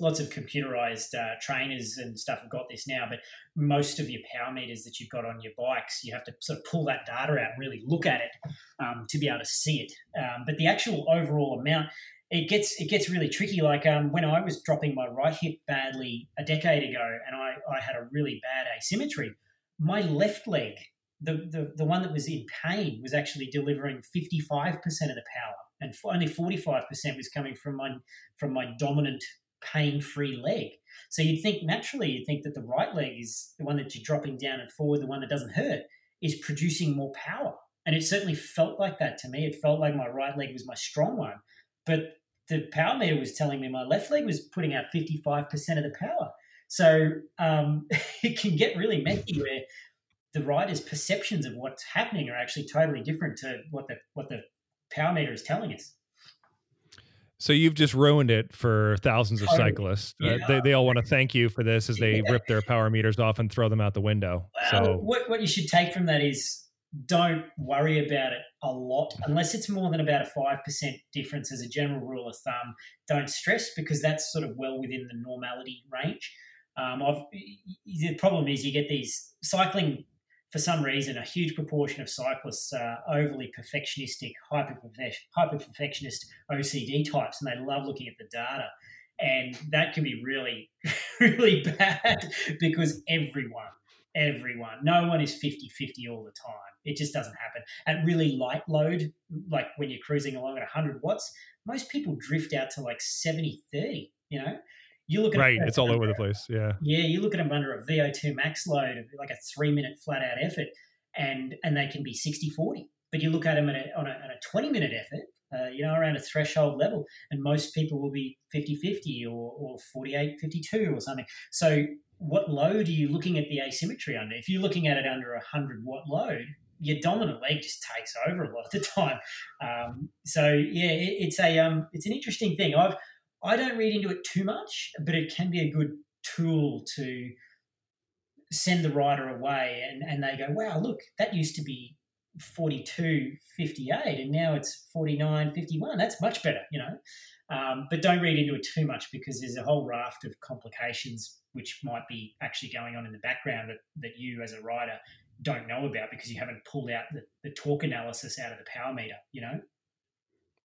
lots of computerized uh, trainers and stuff have got this now, but most of your power meters that you've got on your bikes, you have to sort of pull that data out and really look at it um, to be able to see it. Um, but the actual overall amount, it gets it gets really tricky. Like um, when I was dropping my right hip badly a decade ago, and I, I had a really bad asymmetry, my left leg, the, the the one that was in pain, was actually delivering fifty five percent of the power, and only forty five percent was coming from my from my dominant pain free leg. So you'd think naturally, you'd think that the right leg is the one that you're dropping down and forward, the one that doesn't hurt, is producing more power. And it certainly felt like that to me. It felt like my right leg was my strong one. But the power meter was telling me my left leg was putting out 55% of the power. So um, *laughs* it can get really messy where the rider's perceptions of what's happening are actually totally different to what the what the power meter is telling us. So you've just ruined it for thousands of cyclists. Uh, yeah. Uh, they, they all want to thank you for this as they *laughs* yeah. rip their power meters off and throw them out the window. Well, so what, what you should take from that is don't worry about it a lot unless it's more than about a 5% difference as a general rule of thumb. Don't stress because that's sort of well within the normality range. Um, the problem is you get these cycling for some reason a huge proportion of cyclists are overly perfectionistic hyper perfectionist ocd types and they love looking at the data. And that can be really *laughs* really bad because everyone everyone no one is 50-50 all the time it just doesn't happen. At really light load, like when you're cruising along at 100 watts, most people drift out to like 70 30, you know? You look at right, it's all over the place. Yeah, yeah. You look at them under a VO2 max load of like a three minute flat out effort, and and they can be 60 40. But you look at them at a, on, a, on a 20 minute effort, uh, you know, around a threshold level, and most people will be 50 50 or, or 48 52 or something. So, what load are you looking at the asymmetry under? If you're looking at it under a 100 watt load, your dominant leg just takes over a lot of the time. Um, so yeah, it, it's a um, it's an interesting thing. I've I don't read into it too much, but it can be a good tool to send the rider away and, and they go, wow, look, that used to be 42, 58, and now it's 49, 51. That's much better, you know. Um, but don't read into it too much because there's a whole raft of complications which might be actually going on in the background that, that you as a rider don't know about because you haven't pulled out the, the torque analysis out of the power meter, you know?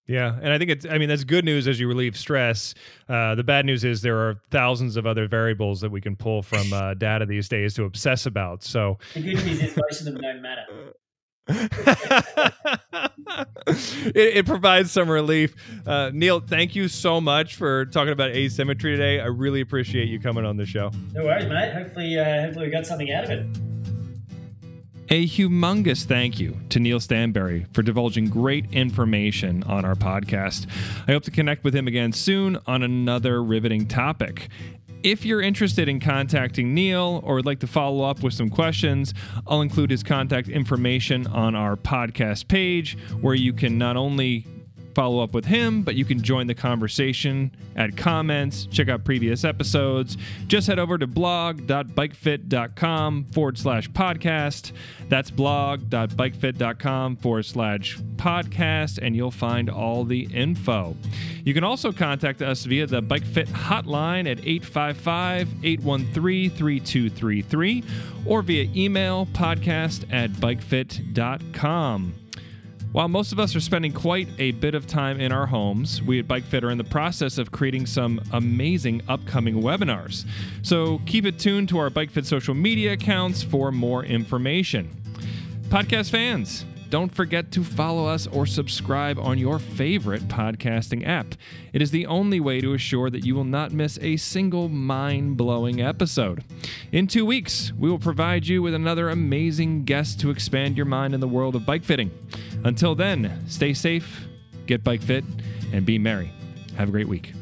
Yeah, and I think it's. I mean, that's good news as you relieve stress. Uh, the bad news is there are thousands of other variables that we can pull from *laughs* uh, data these days to obsess about. So the good news is most of them don't matter. *laughs* it, it, provides some relief. Uh, Neil, thank you so much for talking about asymmetry today. I really appreciate you coming on the show. No worries, mate. Hopefully, uh, hopefully we got something out of it. A humongous thank you to Neil Stanbury for divulging great information on our podcast. I hope to connect with him again soon on another riveting topic. If you're interested in contacting Neil or would like to follow up with some questions, I'll include his contact information on our podcast page where you can not only follow up with him, but you can join the conversation, add comments, check out previous episodes. Just head over to blog.bikefit.com forward slash podcast. That's blog.bikefit.com forward slash podcast, and you'll find all the info. You can also contact us via the Bike Fit hotline at 855 813 3233 or via email podcast at bikefit.com. While most of us are spending quite a bit of time in our homes, we at BikeFit are in the process of creating some amazing upcoming webinars. So keep it tuned to our BikeFit social media accounts for more information. Podcast fans, don't forget to follow us or subscribe on your favorite podcasting app. It is the only way to assure that you will not miss a single mind blowing episode. In two weeks, we will provide you with another amazing guest to expand your mind in the world of bike fitting. Until then, stay safe, get bike fit, and be merry. Have a great week.